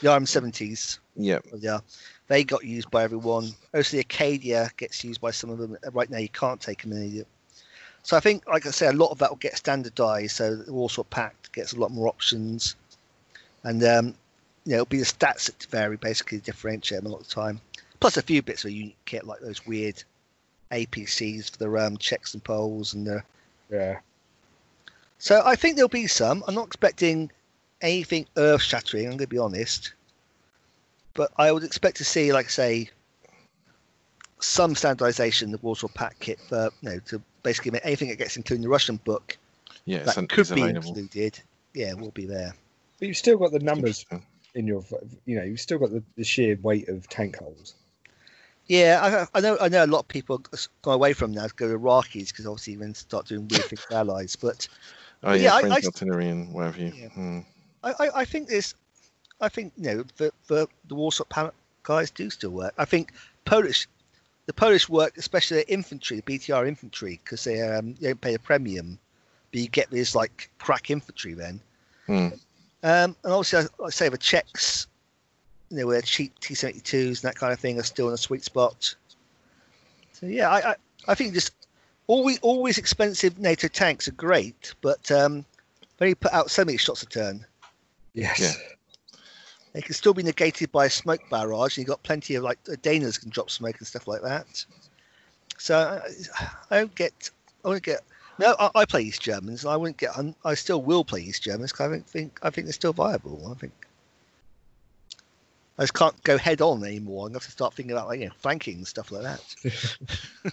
the RM70s. yeah. Yeah, they got used by everyone. The Acadia gets used by some of them. Right now, you can't take them in. So I think, like I say, a lot of that will get standardised. So the Warsaw Pact gets a lot more options, and um, you know, it'll be the stats that vary, basically differentiate them a lot of the time. Plus a few bits of unique kit, like those weird APCs for the um, Czechs and poles and the Yeah. So I think there'll be some. I'm not expecting anything earth shattering, I'm going to be honest. But I would expect to see, like, say, some standardization in the Warsaw Pact kit for, you know, to basically make anything that gets included in the Russian book Yeah, that it's, an- could it's be available. included. Yeah, will be there. But you've still got the numbers in your, you know, you've still got the, the sheer weight of tank holes. Yeah, I, I know. I know a lot of people have gone away from now to go to Iraqis because obviously then start doing weird things with allies. But Oh Yeah, yeah, I- French I- artillery and whatever you. Yeah. Hmm. I, I, I think this, I think you know the the, the Warsaw Pact guys do still work. I think Polish, the Polish work, especially their infantry, the BTR infantry, because they um they don't pay a premium, but you get this like crack infantry then. Hmm. Um, and obviously, I, I say the Czechs, you know, where cheap T72s and that kind of thing are still in a sweet spot. So yeah, I, I, I think just always always expensive NATO tanks are great, but um, they only put out so many shots a turn. Yes. Yeah. They can still be negated by a smoke barrage, you've got plenty of like Danas can drop smoke and stuff like that. So I, I don't get, I wouldn't get. No, I, I play East Germans. And I wouldn't get. I still will play East Germans because I don't think I think they're still viable. I think I just can't go head on anymore. I'm going to have to start thinking about like you know flanking and stuff like that.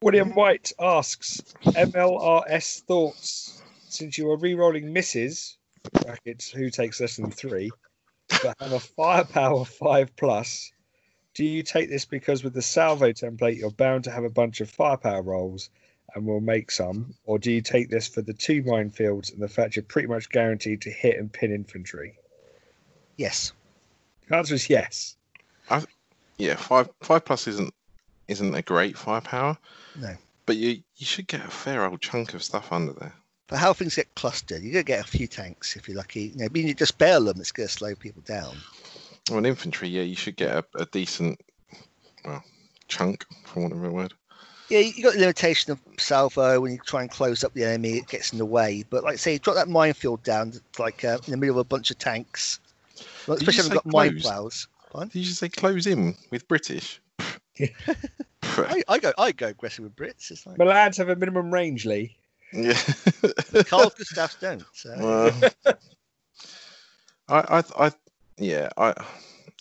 William White asks MLRS thoughts since you are re-rolling misses brackets who takes less than three, but have a firepower five plus. Do you take this because with the salvo template you're bound to have a bunch of firepower rolls and we'll make some, or do you take this for the two minefields and the fact you're pretty much guaranteed to hit and pin infantry? Yes. The answer is yes. Yeah, five five plus isn't isn't a great firepower. No. But you you should get a fair old chunk of stuff under there. But how things get clustered, you're going to get a few tanks if you're lucky. You know, being you just bail them, it's going to slow people down. Well, in infantry, yeah, you should get a, a decent well chunk, for want of a word. Yeah, you got the limitation of salvo when you try and close up the enemy, it gets in the way. But like, say, you drop that minefield down, like uh, in the middle of a bunch of tanks, well, especially if you've got mine close? plows. Fine. Did you say close in with British? I, I go, I go aggressive with Brits. It's like My lads have a minimum range, Lee. Yeah. Carl Gustavs don't. So Well, I, I, I, yeah. I.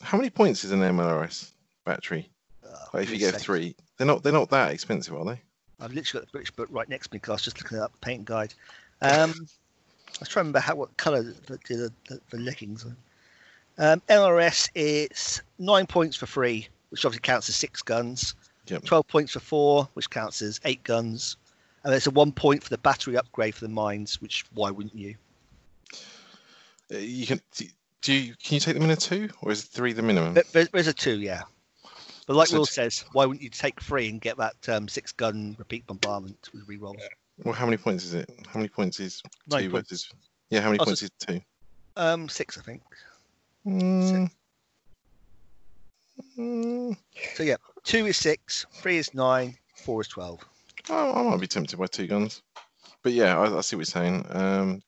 How many points is an MLRS battery? uh, Like, if you get second. three, they're not. They're not that expensive, are they? I've literally got the British book right next to me because I was just looking up the paint guide. Um, I was trying to remember how what colour the, the, the, the leggings. are. Um, LRS is nine points for free, which obviously counts as six guns. Yep. 12 points for four, which counts as eight guns. And there's a one point for the battery upgrade for the mines, which why wouldn't you? Uh, You can. Do, you? Can you take them in a two, or is three the minimum? There- there's a two, yeah. But like So Will t- says, why wouldn't you take three and get that um, six gun repeat bombardment with rerolls? Well, how many points is it? How many points is Nine two points. versus? Yeah, how many Oh, so- points is two? Um, six, I think. Mm, mm, So yeah, two is six, three is nine, four is twelve. I, I might be tempted by two guns, but yeah, I, I see what you're saying. Um,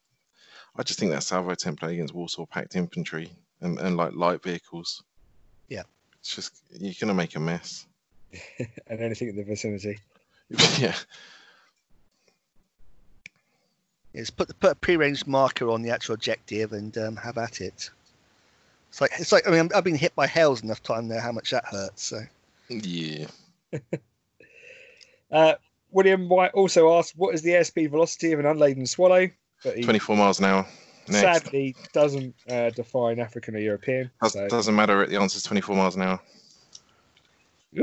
I just think that salvo template against Warsaw Pact infantry and, and like light vehicles. Yeah. it's just you're gonna make a mess. and anything in the vicinity. yeah, Is put put a pre-ranged marker on the actual objective and um, have at it. It's like it's like I mean I've been hit by hails enough time now how much that hurts. So yeah. Uh, William White also asked, "What is the airspeed velocity of an unladen swallow?" But he 24 miles an hour. Next. sadly doesn't uh, define African or European. Does, so- Doesn't matter. The answer's 24 miles an hour.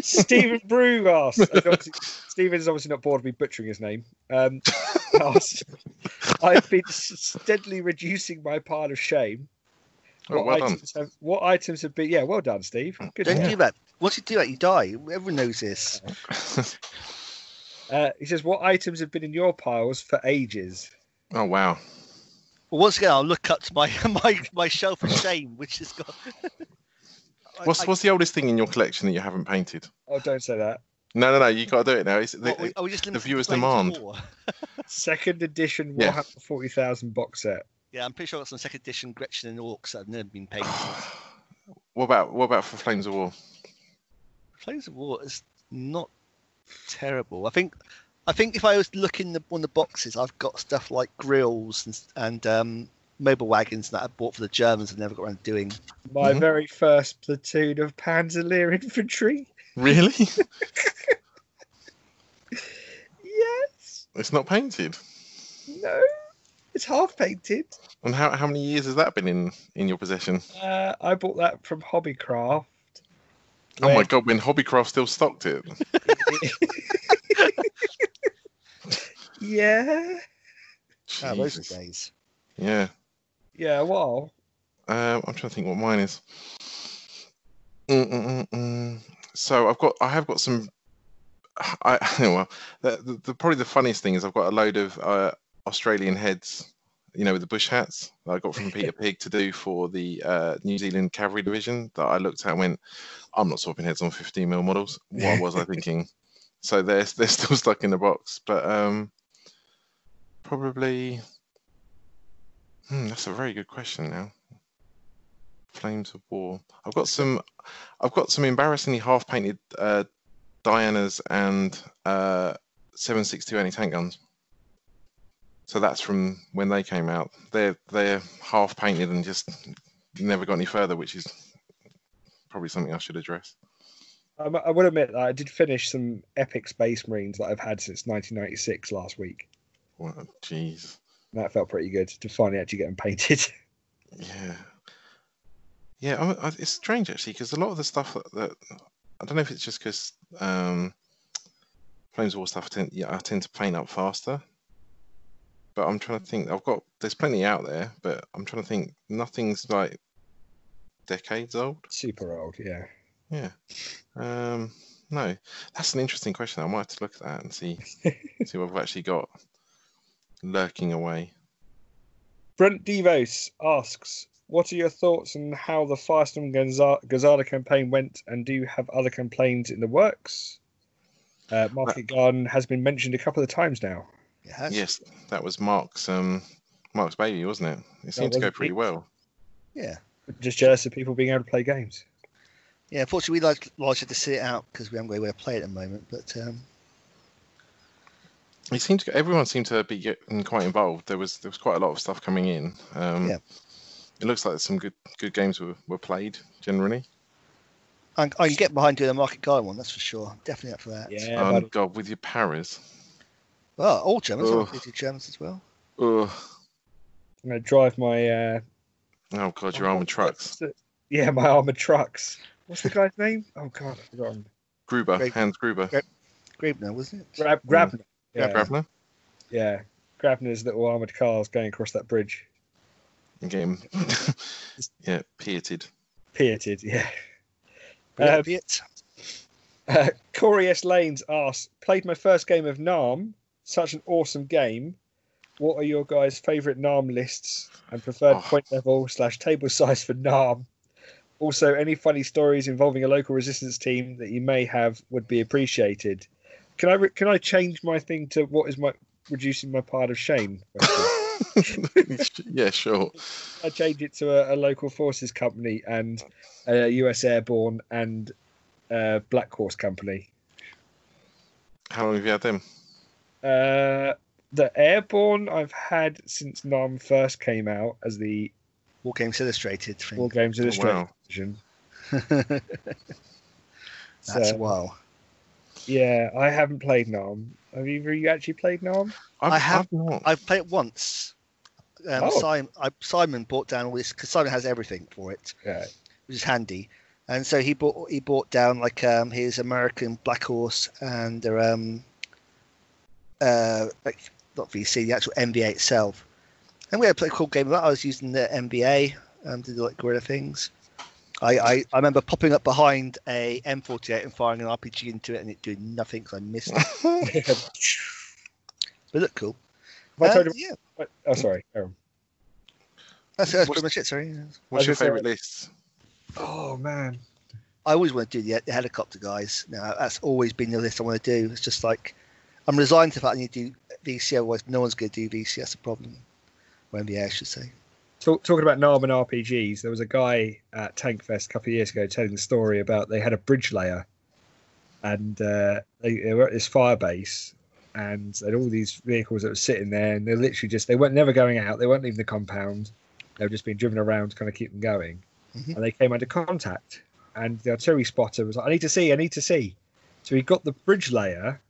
Stephen Brew asked. and obviously- Stephen's obviously not bored of me butchering his name. Um, asked, I've been steadily reducing my pile of shame. Oh, What well done. items have what items have been? Yeah, well done, Steve. Good. don't work. do that. Once you do that, you die. Everyone knows this. Uh, he says, "What items have been in your piles for ages?" oh wow. Well, once again, I'll look up to my my, my shelf of shame, which has got. I- What's I- what's the oldest thing in your collection that you haven't painted? Oh, don't say that. No, no, no. You got to do it now. It's, what, the, are we just limited to viewers demand. Second edition Yeah. Warhammer Forty Thousand box set. Yeah, I'm pretty sure I've got some second edition Gretchin and Orks that have never been painted. what about what about for Flames of War? Flames of War is not terrible. I think I think if I was looking the, on the boxes, I've got stuff like grills and, and um, Möbelwagens that I bought for the Germans and never got around to doing. My Mhm. very first platoon of Panzer Lehr infantry. Really? Yes. it's not painted. No. It's half painted. And how, how many years has that been in, in your possession? Uh, I bought that from Hobbycraft. Oh my god, when Hobbycraft still stocked it. yeah. Ah, those are Jesus. days. Yeah. Yeah, a while. Um, I'm trying to think what mine is. Mm-mm-mm-mm. So I've got, I have got some. I well, the, the, the probably the funniest thing is I've got a load of uh, Australian heads, you know, with the bush hats that I got from Peter Pig to do for the uh, New Zealand Cavalry Division. That I looked at and went, I'm not swapping heads on 15 mil models. What was I thinking? So they're they're still stuck in the box, but um, probably. Hmm, that's a very good question now. Flames of War. I've got some. I've got some embarrassingly half-painted uh, Dianas and uh, 7.62 anti-tank guns. So that's from when they came out. They're they're half-painted and just never got any further, which is probably something I should address. Um, I would admit that I did finish some epic Space Marines that I've had since 1996 last week. What? Jeez. And that felt pretty good to finally actually get them painted. Yeah. Yeah, I, I, it's strange actually because a lot of the stuff that, that I don't know if it's just because um, Flames of War stuff I tend, yeah, I tend to paint up faster. But I'm trying to think. I've got there's plenty out there, but I'm trying to think. Nothing's like decades old. Super old, yeah. Yeah. Um, no, that's an interesting question. I might have to look at that and see see what I've actually got lurking away. Brent Devos asks, "What are your thoughts on how the Firestorm Gazala campaign went, and do you have other campaigns in the works?" Uh, Market Garden has been mentioned a couple of times now. It has. Yes, that was Mark's um Mark's baby, wasn't it? It seemed to go it. pretty well. Yeah. Just jealous of people being able to play games. Yeah, unfortunately, we like largely to sit it out because we haven't got anywhere to play at the moment. But um, It seemed to, everyone seemed to be getting quite involved. There was there was quite a lot of stuff coming in. Um, Yeah. It looks like some good good games were, were played generally. I, I can get behind doing a market garden one, that's for sure. Definitely up for that. Yeah, oh buddy. God, with your paras. Well, all Germans, Ugh. oh. Germans as well. Ugh. I'm going to drive my. Uh, Oh God, your armored trucks. Yeah, my armored trucks. What's the guy's name? Oh God, I've forgotten. Gruber, Great. Hans Gruber. Great. Grabner, wasn't it? Grab, Grabner. Yeah, Grabner. yeah. Grabner's little armored cars going across that bridge. And get him. yeah, pieted. Pieted, yeah. Yeah, Uh. Uh, Corey S. Lanes asks, played my first game of Nam. Such an awesome game. What are your guys' favourite Nam lists and preferred Oh. point level slash table size for Nam? Also, any funny stories involving a local resistance team that you may have would be appreciated. Can I can I change my thing to what is my reducing my part of shame? yeah, sure. I change it to a, a local forces company and a US Airborne and uh, Black Horse company. How long have you had them? Uh, the Airborne I've had since Nam first came out as the War Games Illustrated thing. War Games Illustrated wow. version. That's So, a while. yeah, I haven't played Nam. Have either of you actually played Nam? I've, I have- I've not. I've played it once. Um, Oh. Simon, I, Simon bought down all this because Simon has everything for it, Yeah. which is handy. And so he bought he bought down like um, his American Black Horse and their um, uh, like not VC, the actual NVA itself. And we had a pretty cool game of that. I was using the NVA um, to do like guerrilla things. I, I, I remember popping up behind a M48 and firing an RPG into it and it doing nothing because I missed it. Have But it looked cool. I Uh, told you? yeah, Oh, sorry. Aaron. that's, that's pretty much it. Sorry. What's I your favourite list? Oh man. I always want to do the, the helicopter guys. Now that's always been the list I want to do. It's just like I'm resigned to the fact I need to do VC. Otherwise, no one's going to do VC. That's the problem. Or NVA, I should say. Talk, talking about Nam and RPGs, there was a guy at Tank Fest a couple of years ago telling the story about they had a bridge layer, and uh, they, they were at this fire base, and they had all these vehicles that were sitting there, and they're literally just they weren't never going out. They weren't leaving the compound. They were just being driven around to kind of keep them going. Mhm. And they came under contact, and the artillery spotter was like, "I need to see, I need to see." So he got the bridge layer.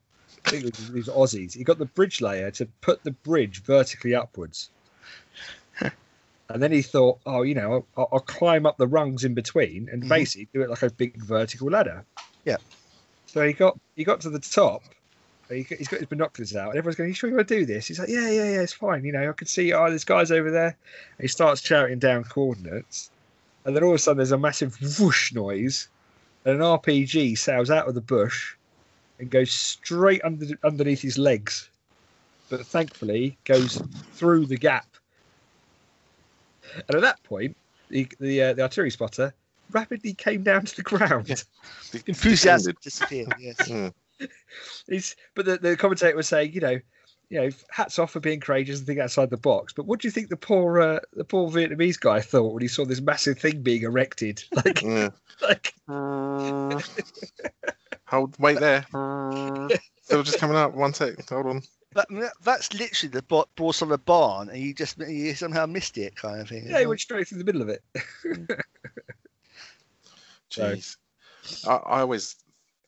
I think it was these Aussies. He got the bridge layer to put the bridge vertically upwards. And then he thought, oh, you know, I'll, I'll climb up the rungs in between and Mhm. basically do it like a big vertical ladder. Yeah. So he got he got to the top. He, he's got his binoculars out, and everyone's going, "You sure you want to do this?" He's like, "Yeah, yeah, yeah, it's fine. You know, I can see. Oh, there's guys over there." And he starts shouting down coordinates, and then all of a sudden there's a massive whoosh noise, and an RPG sails out of the bush and goes straight under underneath his legs, but thankfully goes through the gap. And at that point, the the, uh, the artillery spotter rapidly came down to the ground. Yeah. De- Enthusiasm disappeared. Yes. Mm. He's, but the, the commentator was saying, you know, you know, hats off for being courageous and thinking outside the box. But what do you think the poor uh, the poor Vietnamese guy thought when he saw this massive thing being erected? Like, Yeah. like Hold, wait there. Still just coming up. One sec. Hold on. That, that's literally the bo- boss of a barn, and you just you somehow missed it, kind of thing. yeah, he went straight through the middle of it. So- Jeez. I, I always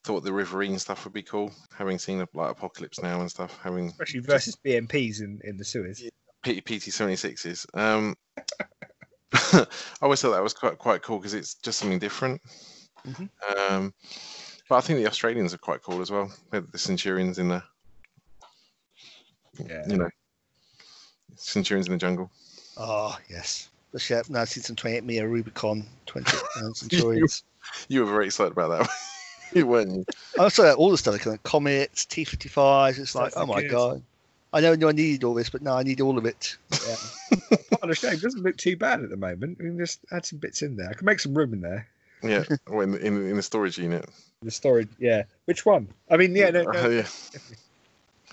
thought the Riverine stuff would be cool, having seen like Apocalypse Now and stuff, having Especially versus BMPs in, in the sewers. P- PT76s. Um, I always thought that was quite quite cool because it's just something different. Mhm. Um, but I think the Australians are quite cool as well. With the Centurions in the, Yeah. you know, Centurions in the jungle. Oh yes. The chef now seen some 28 meter Rubicon 20 and Centurions. You were very excited about that, you weren't you? I saw all the stuff like comets, T55s. It's like, Stuff oh my good. god. I know I needed all this, but no, I need all of it. Yeah. Part of the shame doesn't look too bad at the moment. We can just add some bits in there. I can make some room in there. Yeah, or in, the- in in the storage unit. The storage, yeah. Which one? I mean, yeah, no, Uh, yeah.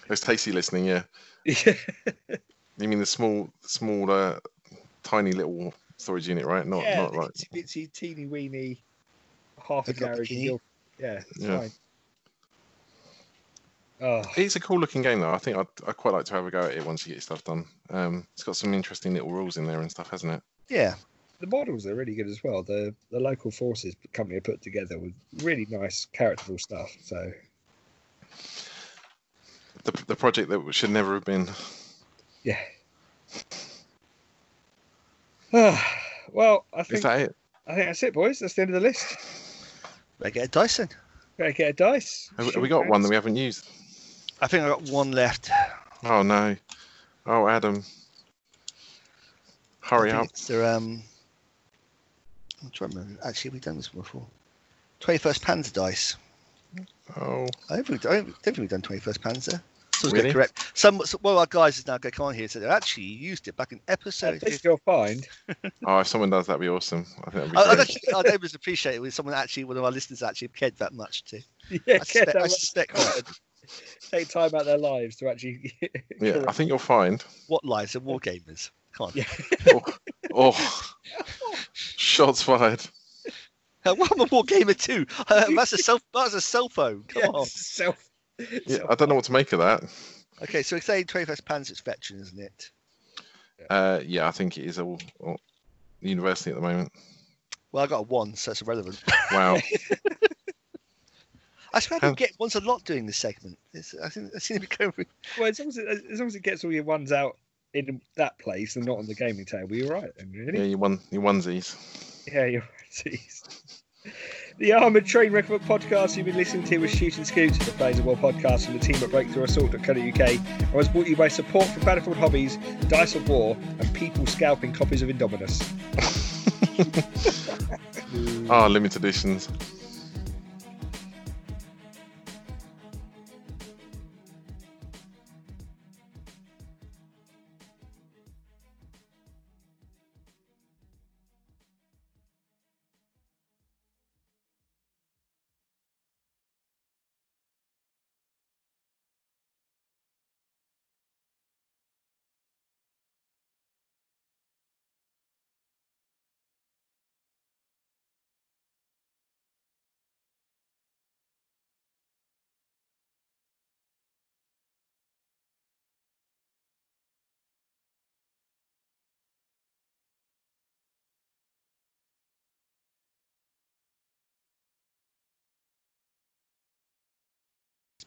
There's Tasty listening. Yeah, yeah. you mean the small, small, uh, tiny little storage unit, right? Not yeah, not the like itsy bitsy, teeny weeny, half a It's garage. in bikini. your- Yeah, it's Yeah. fine. Oh, It's a cool looking game though. I think I'd, I'd quite like to have a go at it once you get your stuff done. Um, it's got some interesting little rules in there and stuff, hasn't it? Yeah. The models are really good as well. The the local forces company are put together with really nice characterful stuff. So The, the project that should never have been. yeah. well, I Is think that it? I think that's it, boys. That's the end of the list. Better get a Dyson. Better get a dice. Have, have we got one that we haven't used? I think I got one left. Oh no! Oh Adam, hurry up! It's the, um, I'm trying to remember. Actually, we've done this before. 21st Panzer dice. Oh, I don't think, I don't, don't think we've done 21st Panzer. So Really? correct. Some, so one of our guys is now going to come on here and say, actually, used it back in episode At least 50. you'll find. oh! If someone does, that'd be awesome. I think that'd be I, I, great. don't, I appreciate it when someone actually, one of our listeners actually cared that much to. Yeah, I suspect, that I suspect time. Take time out their lives to actually. Yeah, I think you'll find. what lives are war gamers. Come on. Yeah. Oh, oh, shots fired. Uh, well, I'm a war gamer too. Uh, that's a cell. That's a cell phone. Come Yeah, on. self. Yeah, self- I don't know what to make of that. Okay, so we're saying 21st Panzer is veteran, isn't it? Uh, yeah, I think it is all, all university at the moment. Well, I got a one, so it's irrelevant. Wow. I swear I How- get ones a lot doing this segment. It's, I think I seem to be going. Through... Well, as long as, it, as long as it gets all your ones out in that place and not on the gaming table, you're right. Then, really. yeah, you won. You onesies. Yeah, you're right. The Armoured Train Record podcast you've been listening to was Shooting Scoots, the Flames of War podcast from the team at BreakthroughAssault.co.uk and was brought to you by support from Battlefield Hobbies, Dice of War, and people scalping copies of Indomitus. Ah, limited editions.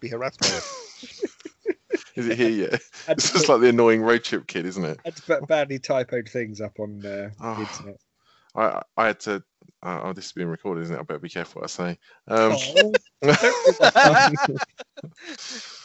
Be harassed by it. Is it here yet? It's just like the annoying road trip kid, isn't it? had put badly typoed things up on uh, Oh. the internet. I I had to. Uh, oh, this is being recorded, isn't it? I better be careful what I say. Um, Oh, don't give up.